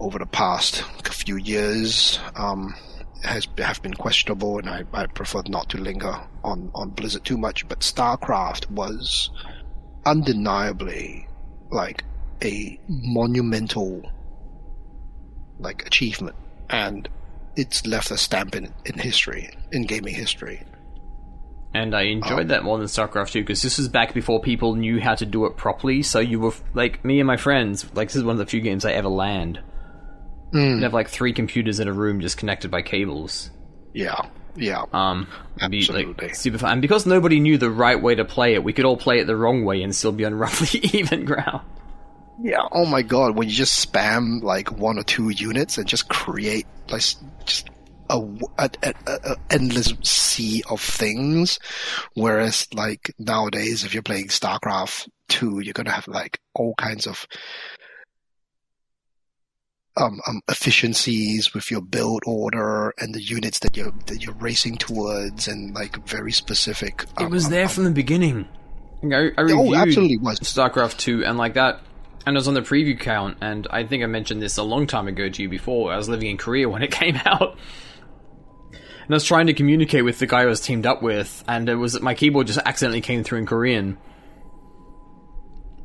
over the past few years, um, has have been questionable, and I, I prefer not to linger on on Blizzard too much. But StarCraft was undeniably like a monumental like achievement, and it's left a stamp in in history, in gaming history. And I enjoyed that more than StarCraft 2 because this was back before people knew how to do it properly. So you were like me and my friends. Like this is one of the few games I ever land. You'd have like three computers in a room just connected by cables. Yeah, yeah. Um, it'd be Absolutely. like super fun. And because nobody knew the right way to play it, we could all play it the wrong way and still be on roughly even ground. Yeah. Oh my god, when you just spam like one or two units and just create like just a, w- a- a- a- a endless sea of things, whereas like nowadays, if you're playing StarCraft two, you're gonna have like all kinds of um, um, efficiencies with your build order and the units that you're that you're racing towards, and like very specific. It um, was um, there um, from the beginning. I, I Oh, absolutely was. StarCraft 2 and like that, and it was on the preview count, and I think I mentioned this a long time ago to you before. I was living in Korea when it came out. And I was trying to communicate with the guy I was teamed up with, and it was my keyboard just accidentally came through in Korean.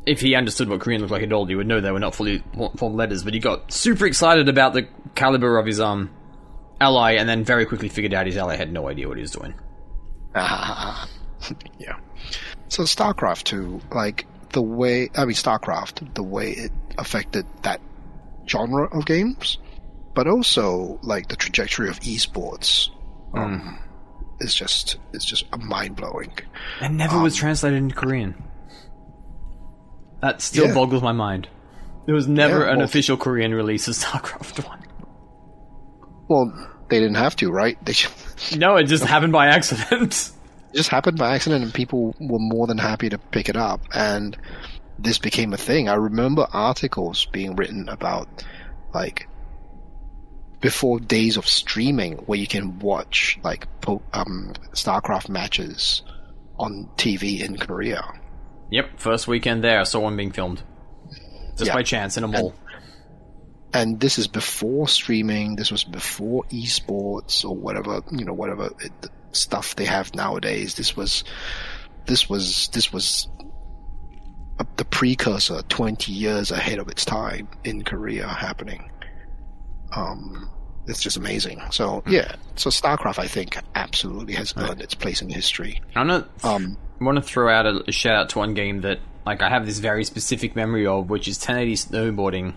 If he understood what Korean looked like at all, he would know they were not fully formed letters. But he got super excited about the caliber of his um ally, and then very quickly figured out his ally had no idea what he was doing. Ah, yeah. So StarCraft 2, like the way, I mean, StarCraft, the way it affected that genre of games, but also like the trajectory of esports, um, is just, it's just mind blowing. It never was translated into Korean. That still Yeah. boggles my mind. There was never Yeah, an well- official Korean release of StarCraft 1. Well, they didn't have to, right? They just, No, it just happened by accident. it just happened by accident and people were more than happy to pick it up and this became a thing. I remember articles being written about like before days of streaming where you can watch like po- um, StarCraft matches on TV in Korea. Yep, first weekend there, I saw one being filmed. Just Yeah. by chance in a mall. And this is before streaming. This was before esports or whatever, you know, whatever it, stuff they have nowadays. This was, this was, this was a, the precursor 20 years ahead of its time in Korea happening. Um, it's just amazing. So yeah, so StarCraft, I think, absolutely has earned its place in history. I'm not. Um, I want to throw out a, a shout out to one game that like I have this very specific memory of, which is 1080 snowboarding.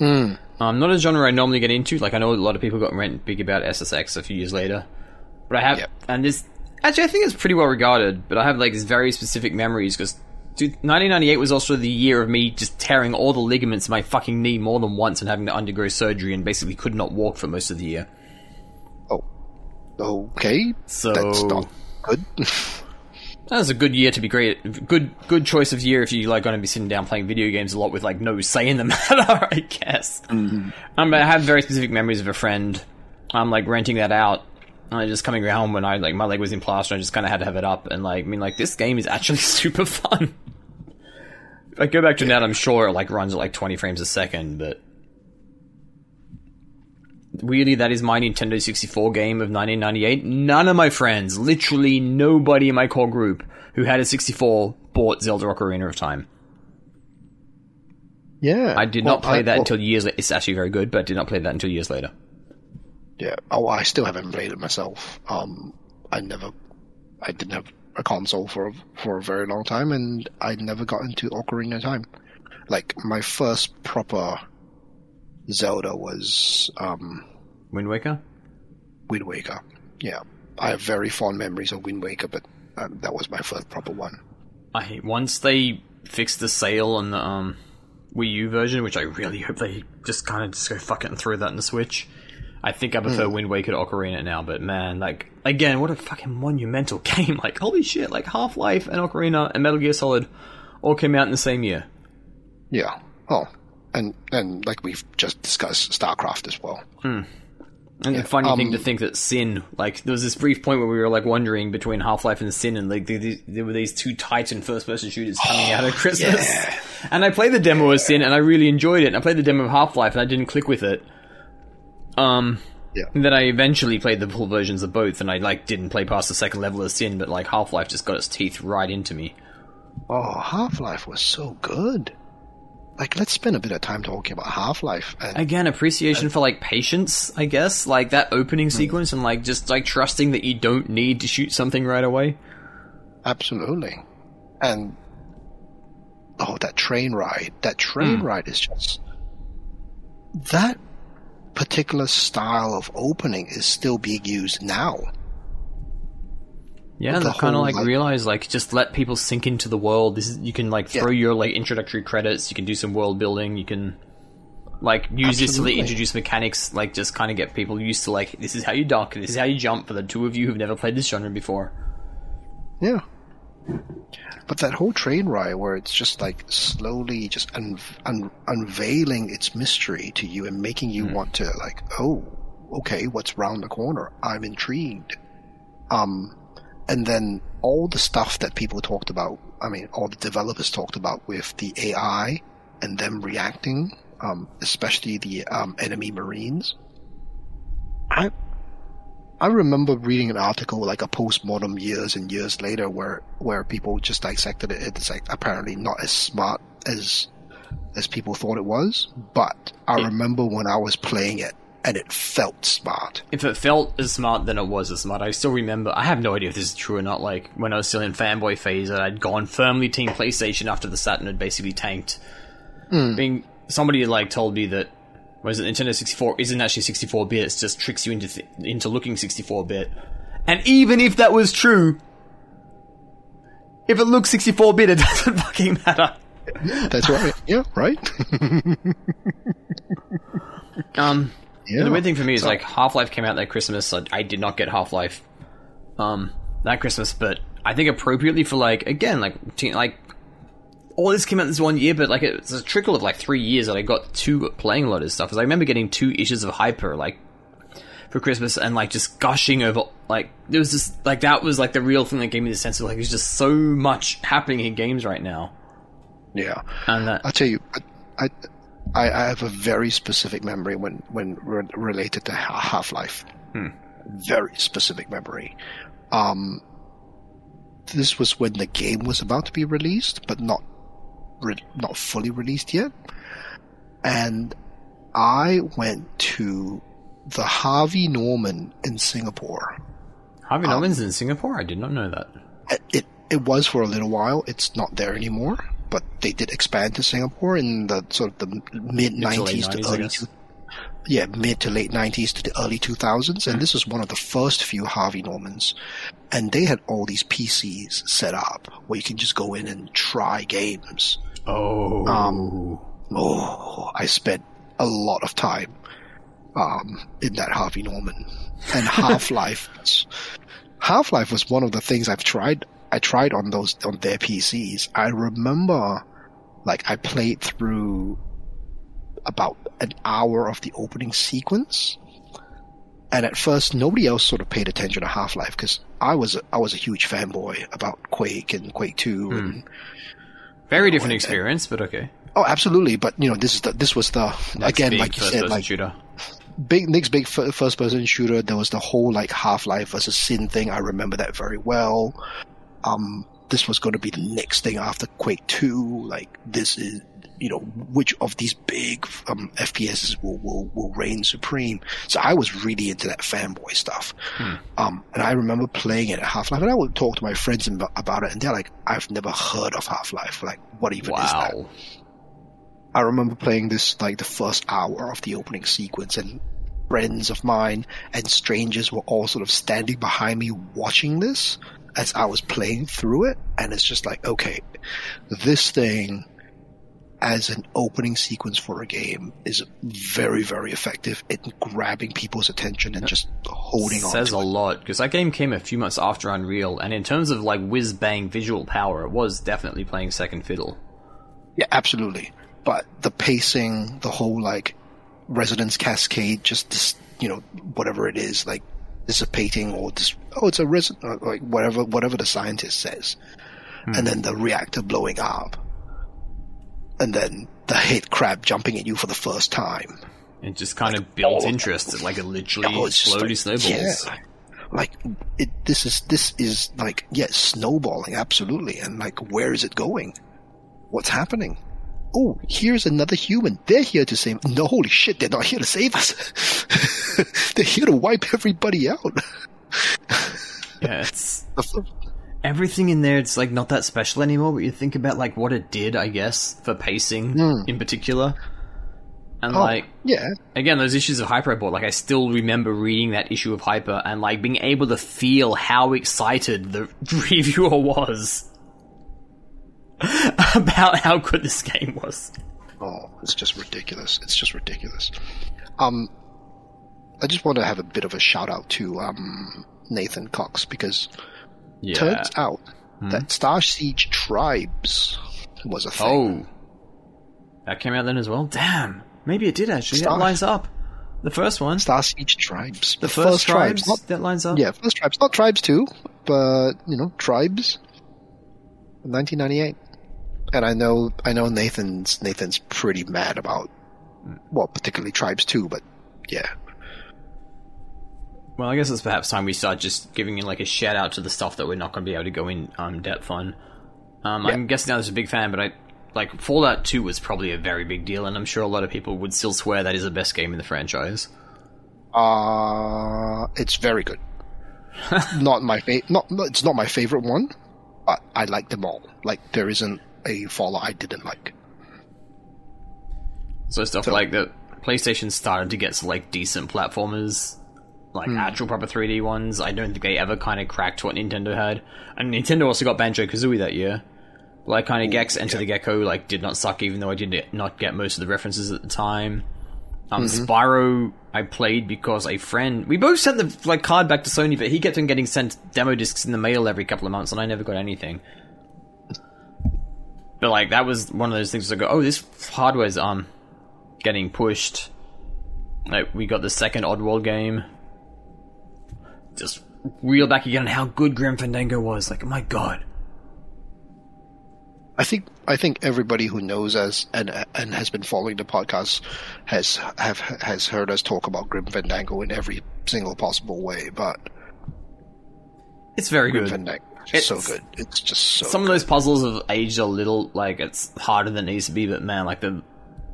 mm, Um, not a genre I normally get into. Like I know a lot of people got rent big about SSX a few years later, but I have Yep. and this actually I think it's pretty well regarded. But I have like these very specific memories because. 1998 was also the year of me just tearing all the ligaments in my fucking knee more than once and having to undergo surgery and basically could not walk for most of the year. oh, okay, So that's not good. That was a good year to be great. Good, good choice of year if you like going to be sitting down playing video games a lot with like no say in the matter. I guess. Um, but I have very specific memories of a friend. I'm like renting that out. And I just coming home when I like my leg was in plaster. I just kind of had to have it up, and like I mean, like this game is actually super fun. if I go back to that, I'm sure it like runs at like 20 frames a second, but weirdly, that is my Nintendo 64 game of 1998. None of my friends, literally nobody in my core group who had a 64 bought Zelda Ocarina of Time. yeah, I did Well, not play I- that well, until years later. It's actually very good, but I did not play that until years later. Yeah. Oh, I still haven't played it myself. Um, I never, I didn't have a console for for a very long time, and I never got into Ocarina of Time. Like my first proper Zelda was um, Wind Waker? Wind Waker. Yeah, I have very fond memories of Wind Waker, but um, that was my first proper one. I once they fixed the sale on the um, Wii U version, which I really hope they just kind of just go fuck it and throw that in the Switch. I think I prefer Wind Waker to Ocarina now, but man, like again, what a fucking monumental game! Like holy shit, like Half Life and Ocarina and Metal Gear Solid all came out in the same year. Yeah. Oh, and and like we've just discussed, StarCraft as well. And the funny thing um, to think that Sin, like, there was this brief point where we were like wondering between Half Life and Sin, and like there, there- there were these two Titan first person shooters coming out at Christmas. yeah. And I played the demo of Sin, and I really enjoyed it. And I played the demo of Half Life, and I didn't click with it. Um, Yeah. and then I eventually played the full versions of both, and I like didn't play past the second level of Sin, but like Half Life just got its teeth right into me. Oh, Half Life was so good. Like, let's spend a bit of time talking about Half Life. Again, appreciation for like patience, I guess, like that opening sequence, and like just like trusting that you don't need to shoot something right away. absolutely, and oh, that train ride! That train ride is just that particular style of opening is still being used now. Yeah, the they kind of like, like- realize like just let people sink into the world. This is you can like Yeah. throw your like introductory credits. You can do some world building. You can like use this to like, introduce mechanics. Like just kind of get people used to like this is how you duck. This is how you jump. For the two of you who've never played this genre before. Yeah. But that whole train ride where it's just like slowly just un- un- unveiling its mystery to you and making you want to like, oh, okay, what's round the corner? I'm intrigued. Um, and then all the stuff that people talked about, I mean, all the developers talked about with the AI and them reacting, um, especially the um, enemy marines. I I remember reading an article like a postmortem years and years later where where people just dissected it. It's like apparently not as smart as as people thought it was, but I It- remember when I was playing it and it felt smart. If it felt as smart, then it was as smart. I still remember. I have no idea if this is true or not. Like when I was still in fanboy phase, and I'd gone firmly team PlayStation after the Saturn had basically tanked. Hmm. Being somebody like told me that was it Nintendo 64 isn't actually 64 bit. It just tricks you into th- into looking 64 bit. And even if that was true, if it looks 64 bit, it doesn't fucking matter. That's right. yeah, right. Um, yeah. The weird thing for me is So- like Half Life came out that Christmas. So I did not get Half Life um that Christmas, but I think appropriately for like again like teen, like all this came out this one year, but like it's a trickle of like three years that I got to playing a lot of stuff. Because I remember getting two issues of Hyper like for Christmas and like just gushing over like there was just like that was like the real thing that gave me the sense of like there's just so much happening in games right now, yeah. and that I'll tell you, I, I, I have a very specific memory when, when re- related to Half Life. Very specific memory. Um, this was when the game was about to be released, but not re- not fully released yet. And I went to the Harvey Norman in Singapore. Harvey um, Norman's in Singapore. I did not know that. It, it was for a little while. It's not there anymore, but they did expand to Singapore in the sort of the mid Mid to late nineties to early guess. two, yeah mid to late nineties to the early two thousands, and this was one of the first few Harvey Normans, and they had all these PCs set up where you can just go in and try games. Oh, Um, Oh, I spent a lot of time um, in that Harvey Norman, and Half Life. Half Life was one of the things I've tried. I tried on those on their PCs. I remember, like, I played through about an hour of the opening sequence, and at first nobody else sort of paid attention to Half Life because I was a, I was a huge fanboy about Quake and Quake Two and very different experience, but okay. Oh, absolutely. But you know, this is the this was the again, Big like you said, like shooter. big Nick's big f- first person shooter. There was the whole like Half Life versus Sin thing. I remember that very well. Um, this was going to be the next thing after Quake Two. Like this is you know which of these big um, FPSs will, will will reign supreme. So I was really into that fanboy stuff. Um, and I remember playing it at Half Life, and I would talk to my friends about it, and they're like, "I've never heard of Half Life. Like, what even is that?" Wow. I remember playing this like the first hour of the opening sequence and friends of mine and strangers were all sort of standing behind me watching this as I was playing through it and it's just like okay this thing as an opening sequence for a game is very very effective in grabbing people's attention and just holding on says to a it. Says a lot because that game came a few months after Unreal, and in terms of like whiz bang visual power, it was definitely playing second fiddle. Yeah, absolutely. But the pacing, the whole like resonance cascade, just this, you know, whatever it is, like dissipating or this, oh, it's a res, uh, like whatever, whatever the scientist says, and then the reactor blowing up, and then the head crab jumping at you for the first time. It just kind of builds all- interest. Like it literally Oh, slowly like- snowballs. yeah. Like it, this is this is like yeah, snowballing absolutely, and like where is it going? What's happening? Oh, here's another human. They're here to save. No, holy shit, they're not here to save us. they're here to wipe everybody out. Yeah, it's everything in there. It's like not that special anymore. But you think about like what it did, I guess, for pacing Hmm. in particular. And Oh, like yeah, again, those issues of Hyper I bought, like I still remember reading that issue of Hyper and like being able to feel how excited the reviewer was about how good this game was. Oh, it's just ridiculous. It's just ridiculous. Um, I just want to have a bit of a shout out to um, Nathan Cox because Yeah. turns out hmm? that Starsiege Tribes was a thing. Oh. That came out then as well? Damn. Maybe it did actually. Star- That lines up. The first one. Starsiege Tribes. The first, tribes. Not, that lines up. yeah, first tribes. Not tribes too, but you know, tribes. 1998. And I know, I know Nathan's Nathan's pretty mad about, hmm. well, particularly tribes too. But yeah, Well, I guess it's perhaps time we start just giving in like a shout out to the stuff that we're not going to be able to go in um, depth on. Um, I'm guessing I was a big fan, but I like Fallout 2 was probably a very big deal, and I'm sure a lot of people would still swear that is the best game in the franchise. uh, it's very good. not my fa- not, not it's not my favorite one, but I like them all. Like there isn't a Fallout I didn't like. So stuff So- like the PlayStation started to get some, like decent platformers, like actual proper 3D ones. I don't think they ever kind of cracked what Nintendo had. And Nintendo also got Banjo Kazooie that year. Like kind of Gex Enter the Gecko like did not suck, even though I did not get most of the references at the time. Um, Spyro I played because a friend we both sent the like card back to Sony, but he kept on getting sent demo discs in the mail every couple of months, and I never got anything. But like that was one of those things. I go, oh, this hardware's um getting pushed. Like we got the second Oddworld game. Just reel back again on how good Grim Fandango was. Like, my god. I think I think everybody who knows us and and has been following the podcast has have has heard us talk about Grim Fandango in every single possible way. But It's very Grim good. Fandango is so good. It's just so. Some of those puzzles have aged a little, like, it's harder than it needs to be, but man, like, the.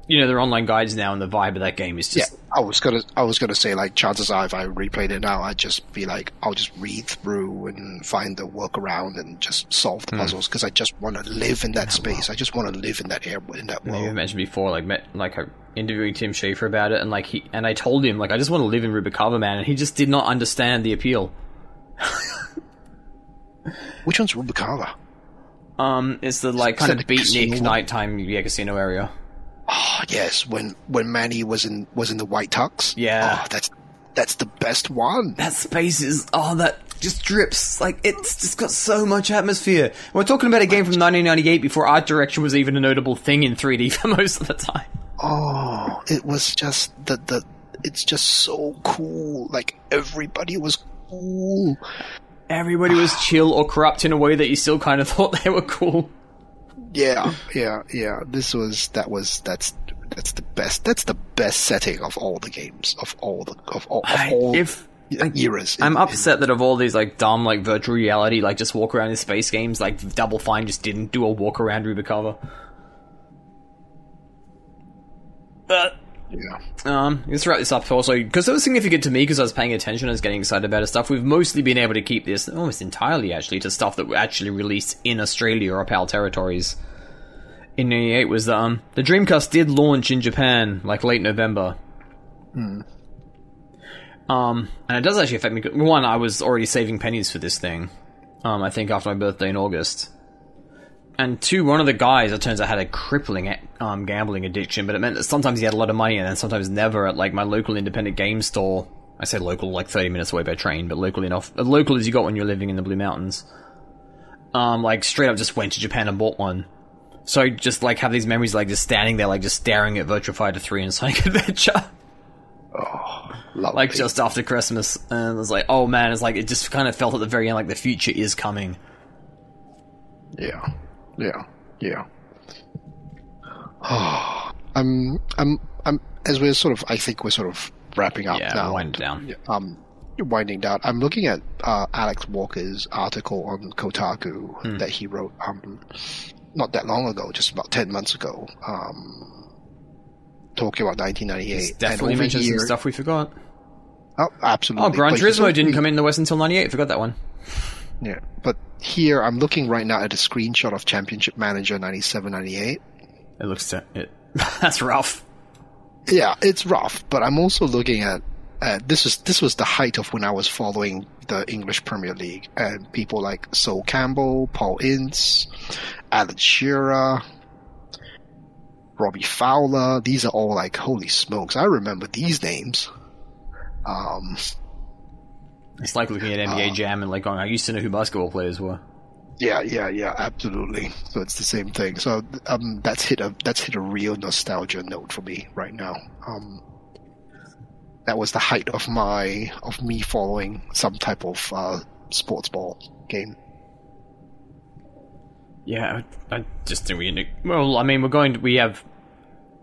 You know, they're online guides now, and the vibe of that game is just. yeah. I was gonna I was gonna say like chances are if I replayed it now I'd just be like I'll just read through and find the workaround and just solve Hmm. the puzzles because I just want to live in that space. I just want to live in that air in that You world. mentioned before, like, met, like, interviewing Tim Schafer about it, and, like, he. And I told him, like, I just want to live in Rubacava, man, and he just did not understand the appeal. Which one's Rubacava? Um, it's the, like, kind of beatnik nighttime, yeah, casino area. Oh yes, when when Manny was in was in the white tux. Yeah. oh, that's that's the best one. that space is oh that just drips like it's just got so much atmosphere we're talking about a game from 1998 before art direction was even a notable thing in 3d for most of the time Oh, it was just the the. It's just so cool. Like everybody was cool. everybody was chill or corrupt in a way that you still kind of thought they were cool Yeah, yeah, yeah. This was that was that's that's the best. That's the best setting of all the games of all the of all, of I- all if eras. i'm in- upset that of all these like dumb like virtual reality like just walk around in space games like double fine just didn't do a walk around rubacava but Yeah. Um, let's wrap this up also because it was significant to me because I was paying attention. I was getting excited about stuff. We've mostly been able to keep this almost entirely actually to stuff that were actually released in Australia or PAL territories. In '98 was the um the Dreamcast did launch in Japan like late November. Um, and it does actually affect me. Because, one, I was already saving pennies for this thing. Um, I think after my birthday in August. And two, one of the guys, it turns out, had a crippling um, gambling addiction, but it meant that sometimes he had a lot of money and then sometimes never at like my local independent game store. I say local, like 30 minutes away by train, but local enough. As local as you got when you're living in the Blue Mountains. Um, like straight up just went to Japan and bought one. So I just like have these memories like just standing there, like just staring at Virtua Fighter 3 and Sonic Adventure. Lovely. like just after Christmas, and it was like, oh man, it's like it just kind of felt at the very end like the future is coming. Yeah, yeah, yeah. I'm, I'm, I'm. As we're sort of, I think we're sort of wrapping up Yeah, now. wind down. Um, winding down. I'm looking at uh, Alex Walker's article on Kotaku Hmm. that he wrote um, not that long ago, just about ten months ago. Um, talking about 1998. Definitely and mentioned here, some stuff we forgot. Oh, absolutely. Oh, Gran Turismo didn't come in the West until '98. Forgot that one. Yeah, but here I'm looking right now at a screenshot of Championship Manager 97, 98. It looks it. That's rough. yeah, it's rough. But I'm also looking at uh, this is this was the height of when I was following the English Premier League and people like Sol Campbell, Paul Ince, Alan Shearer, Robbie Fowler. These are all like holy smokes! I remember these names. Um, It's like looking at NBA Uh, Jam and like going, I used to know who basketball players were. yeah, yeah, yeah, absolutely. So it's the same thing. So um, that's hit a that's hit a real nostalgia note for me right now. Um, that was the height of my of me following some type of uh, sports ball game. Yeah, I, I just think we. Well, I mean, we're going. To, we have.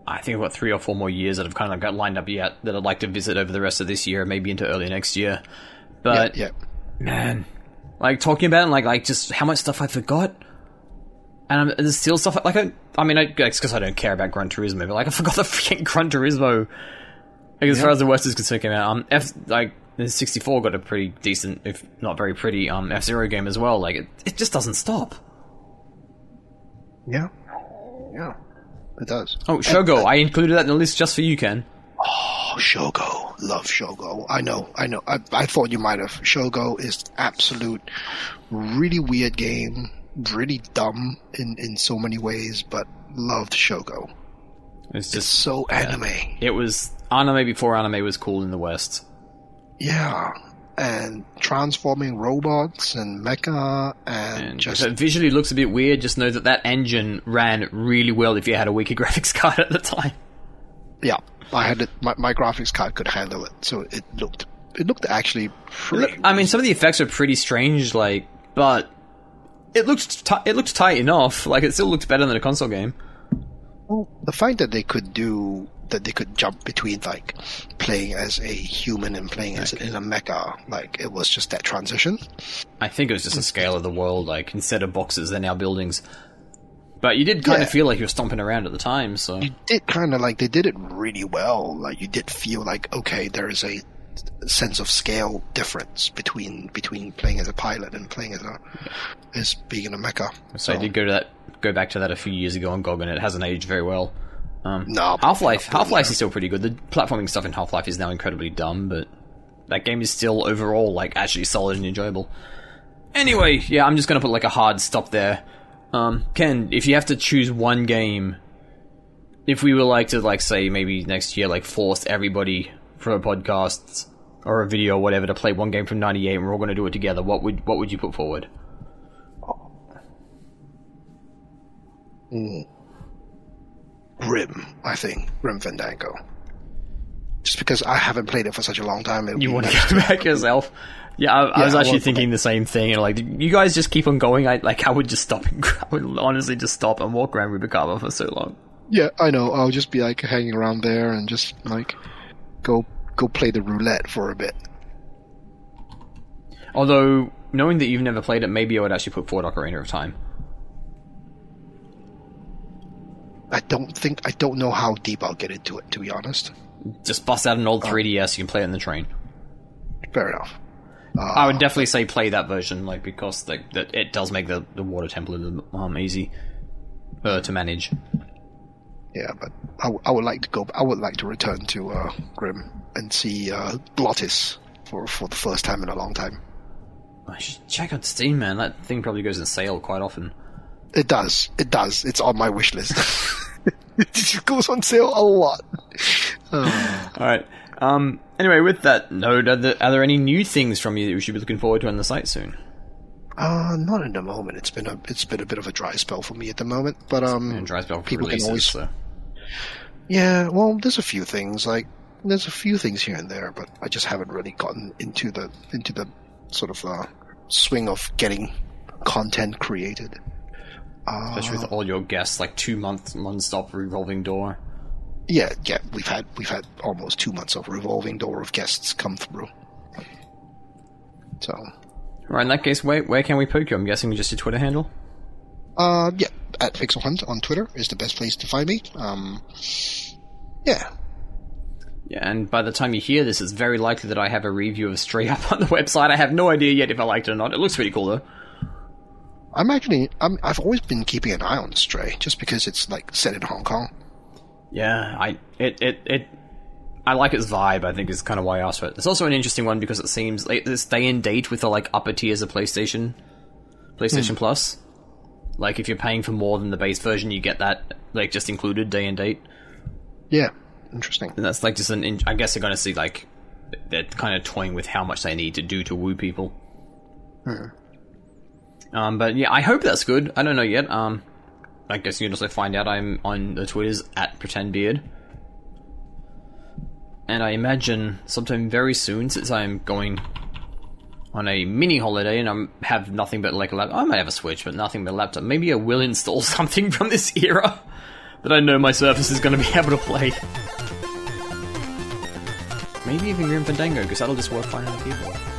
I think we've got three or four more years that I've kind of got lined up yet that I'd like to visit over the rest of this year, maybe into early next year. But yeah, man, like talking about it, and like like just how much stuff I forgot. And I'm, there's still stuff like I, I mean, I, it's because I don't care about Gran Turismo, but like I forgot the freaking Gran Turismo. Like as Yeah. far as the West is concerned, came out. Um, F like the 64 got a pretty decent, if not very pretty, um F Zero game as well. Like it, it just doesn't stop. yeah, yeah. It does. Oh, Shogo, I included that in the list just for you, Ken. Oh, Oh, Shogo. Love Shogo. I know, I know. I, I thought you might have. Shogo is absolute, really weird game. Really dumb in, in so many ways, but loved Shogo. It's It's just so anime. it was anime before anime was cool in the West. Yeah. And transforming robots and mecha and, And just it visually looks a bit weird, just know that that engine ran really well if you had a weaker graphics card at the time. Yeah. I had it. My, my graphics card could handle it, so it looked it looked actually pretty. I mean, some of the effects are pretty strange, like, but it looked ti it looked tight enough. Like, it still looked better than a console game. Well, the fact that they could do that, they could jump between like playing as a human and playing as in a mecha, like it was just that transition. I think it was just the scale of the world. Like, instead of boxes, they're now buildings. But you did kind Yeah. of feel like you were stomping around at the time, so You did kind of like they did it really well. Like you did feel like okay, there is a sense of scale difference between between playing as a pilot and playing as a as being in a mecha. so I did go to that, go back to that a few years ago on GOG, and it hasn't aged very well. Um, No, Half Life, Half Life is still pretty good. The platforming stuff in Half Life is now incredibly dumb, but that game is still overall like actually solid and enjoyable. Anyway, yeah, I'm just gonna put like a hard stop there. Um, Ken, if you have to choose one game, if we were like to like say maybe next year like force everybody for a podcast or a video or whatever to play one game from '98 and we're all gonna do it together, what would what would you put forward? Grim, I think Grim Fandango. Just because I haven't played it for such a long time, You want to go back yourself? Yeah, I, I was Yeah, I actually thinking the same thing. And like, you guys just keep on going. I like, I would just stop. And, I would honestly just stop and walk around Rubacava for so long. Yeah, I know. I'll just be like hanging around there and just like go go play the roulette for a bit. Although, knowing that you've never played it, maybe I would actually put forward Ocarina of Time. I don't think I don't know how deep I'll get into it. To be honest, Just bust out an old uh, 3DS. You can play it in the train. fair enough. I would definitely say play that version, like because like, that it does make the, the water little, um easy uh, to manage. Yeah, but I, w- I would like to go. I would like to return to uh, Grim and see uh, Glottis for for the first time in a long time. I should check out Steam, man. That thing probably goes on sale quite often. It does. It does. It's on my wish list. it goes on sale a lot. Oh. All right. Um. Anyway, with that note, are there, are there any new things from you that we should be looking forward to on the site soon? Uh, not in the moment. It's been a it's been a bit of a dry spell for me at the moment. But um, And dry spell for people releases. can always so. yeah. Well, there's a few things like there's a few things here and there, but I just haven't really gotten into the into the sort of uh, swing of getting content created. Uh, Especially with all your guests, like two month non-stop revolving door. Yeah, yeah. We've had we've had almost two months of revolving door of guests come through. So Right. In that case, where where can we poke you? I'm guessing just your Twitter handle. Uh, yeah, at Pixel Hunt on Twitter is the best place to find me. Um, yeah, Yeah, and by the time you hear this, it's very likely that I have a review of Stray up on the website. I have no idea yet if I liked it or not. It looks pretty cool though. I'm actually, I'm, I've always been keeping an eye on Stray, just because it's like set in Hong Kong. Yeah, I it it it. I like its vibe. I think is kind of why I asked for it. It's also an interesting one because it seems like this day and date with the like upper tiers of PlayStation, PlayStation Plus. Like if you're paying for more than the base version, you get that like just included day and date. Yeah, interesting. And that's like just an. In- I guess they're going to see like they're kind of toying with how much they need to do to woo people. Um, but yeah, I hope that's good. I don't know yet. Um, I guess you can also find out. I'm on the Twitters at pretendbeard, and I imagine sometime very soon, since I'm going on a mini holiday and I have nothing but like a laptop. I might have a Switch, but nothing but a laptop. Maybe I will install something from this era that I know my Surface is going to be able to play. Maybe even Grim Fandango, because that'll just work fine on the keyboard.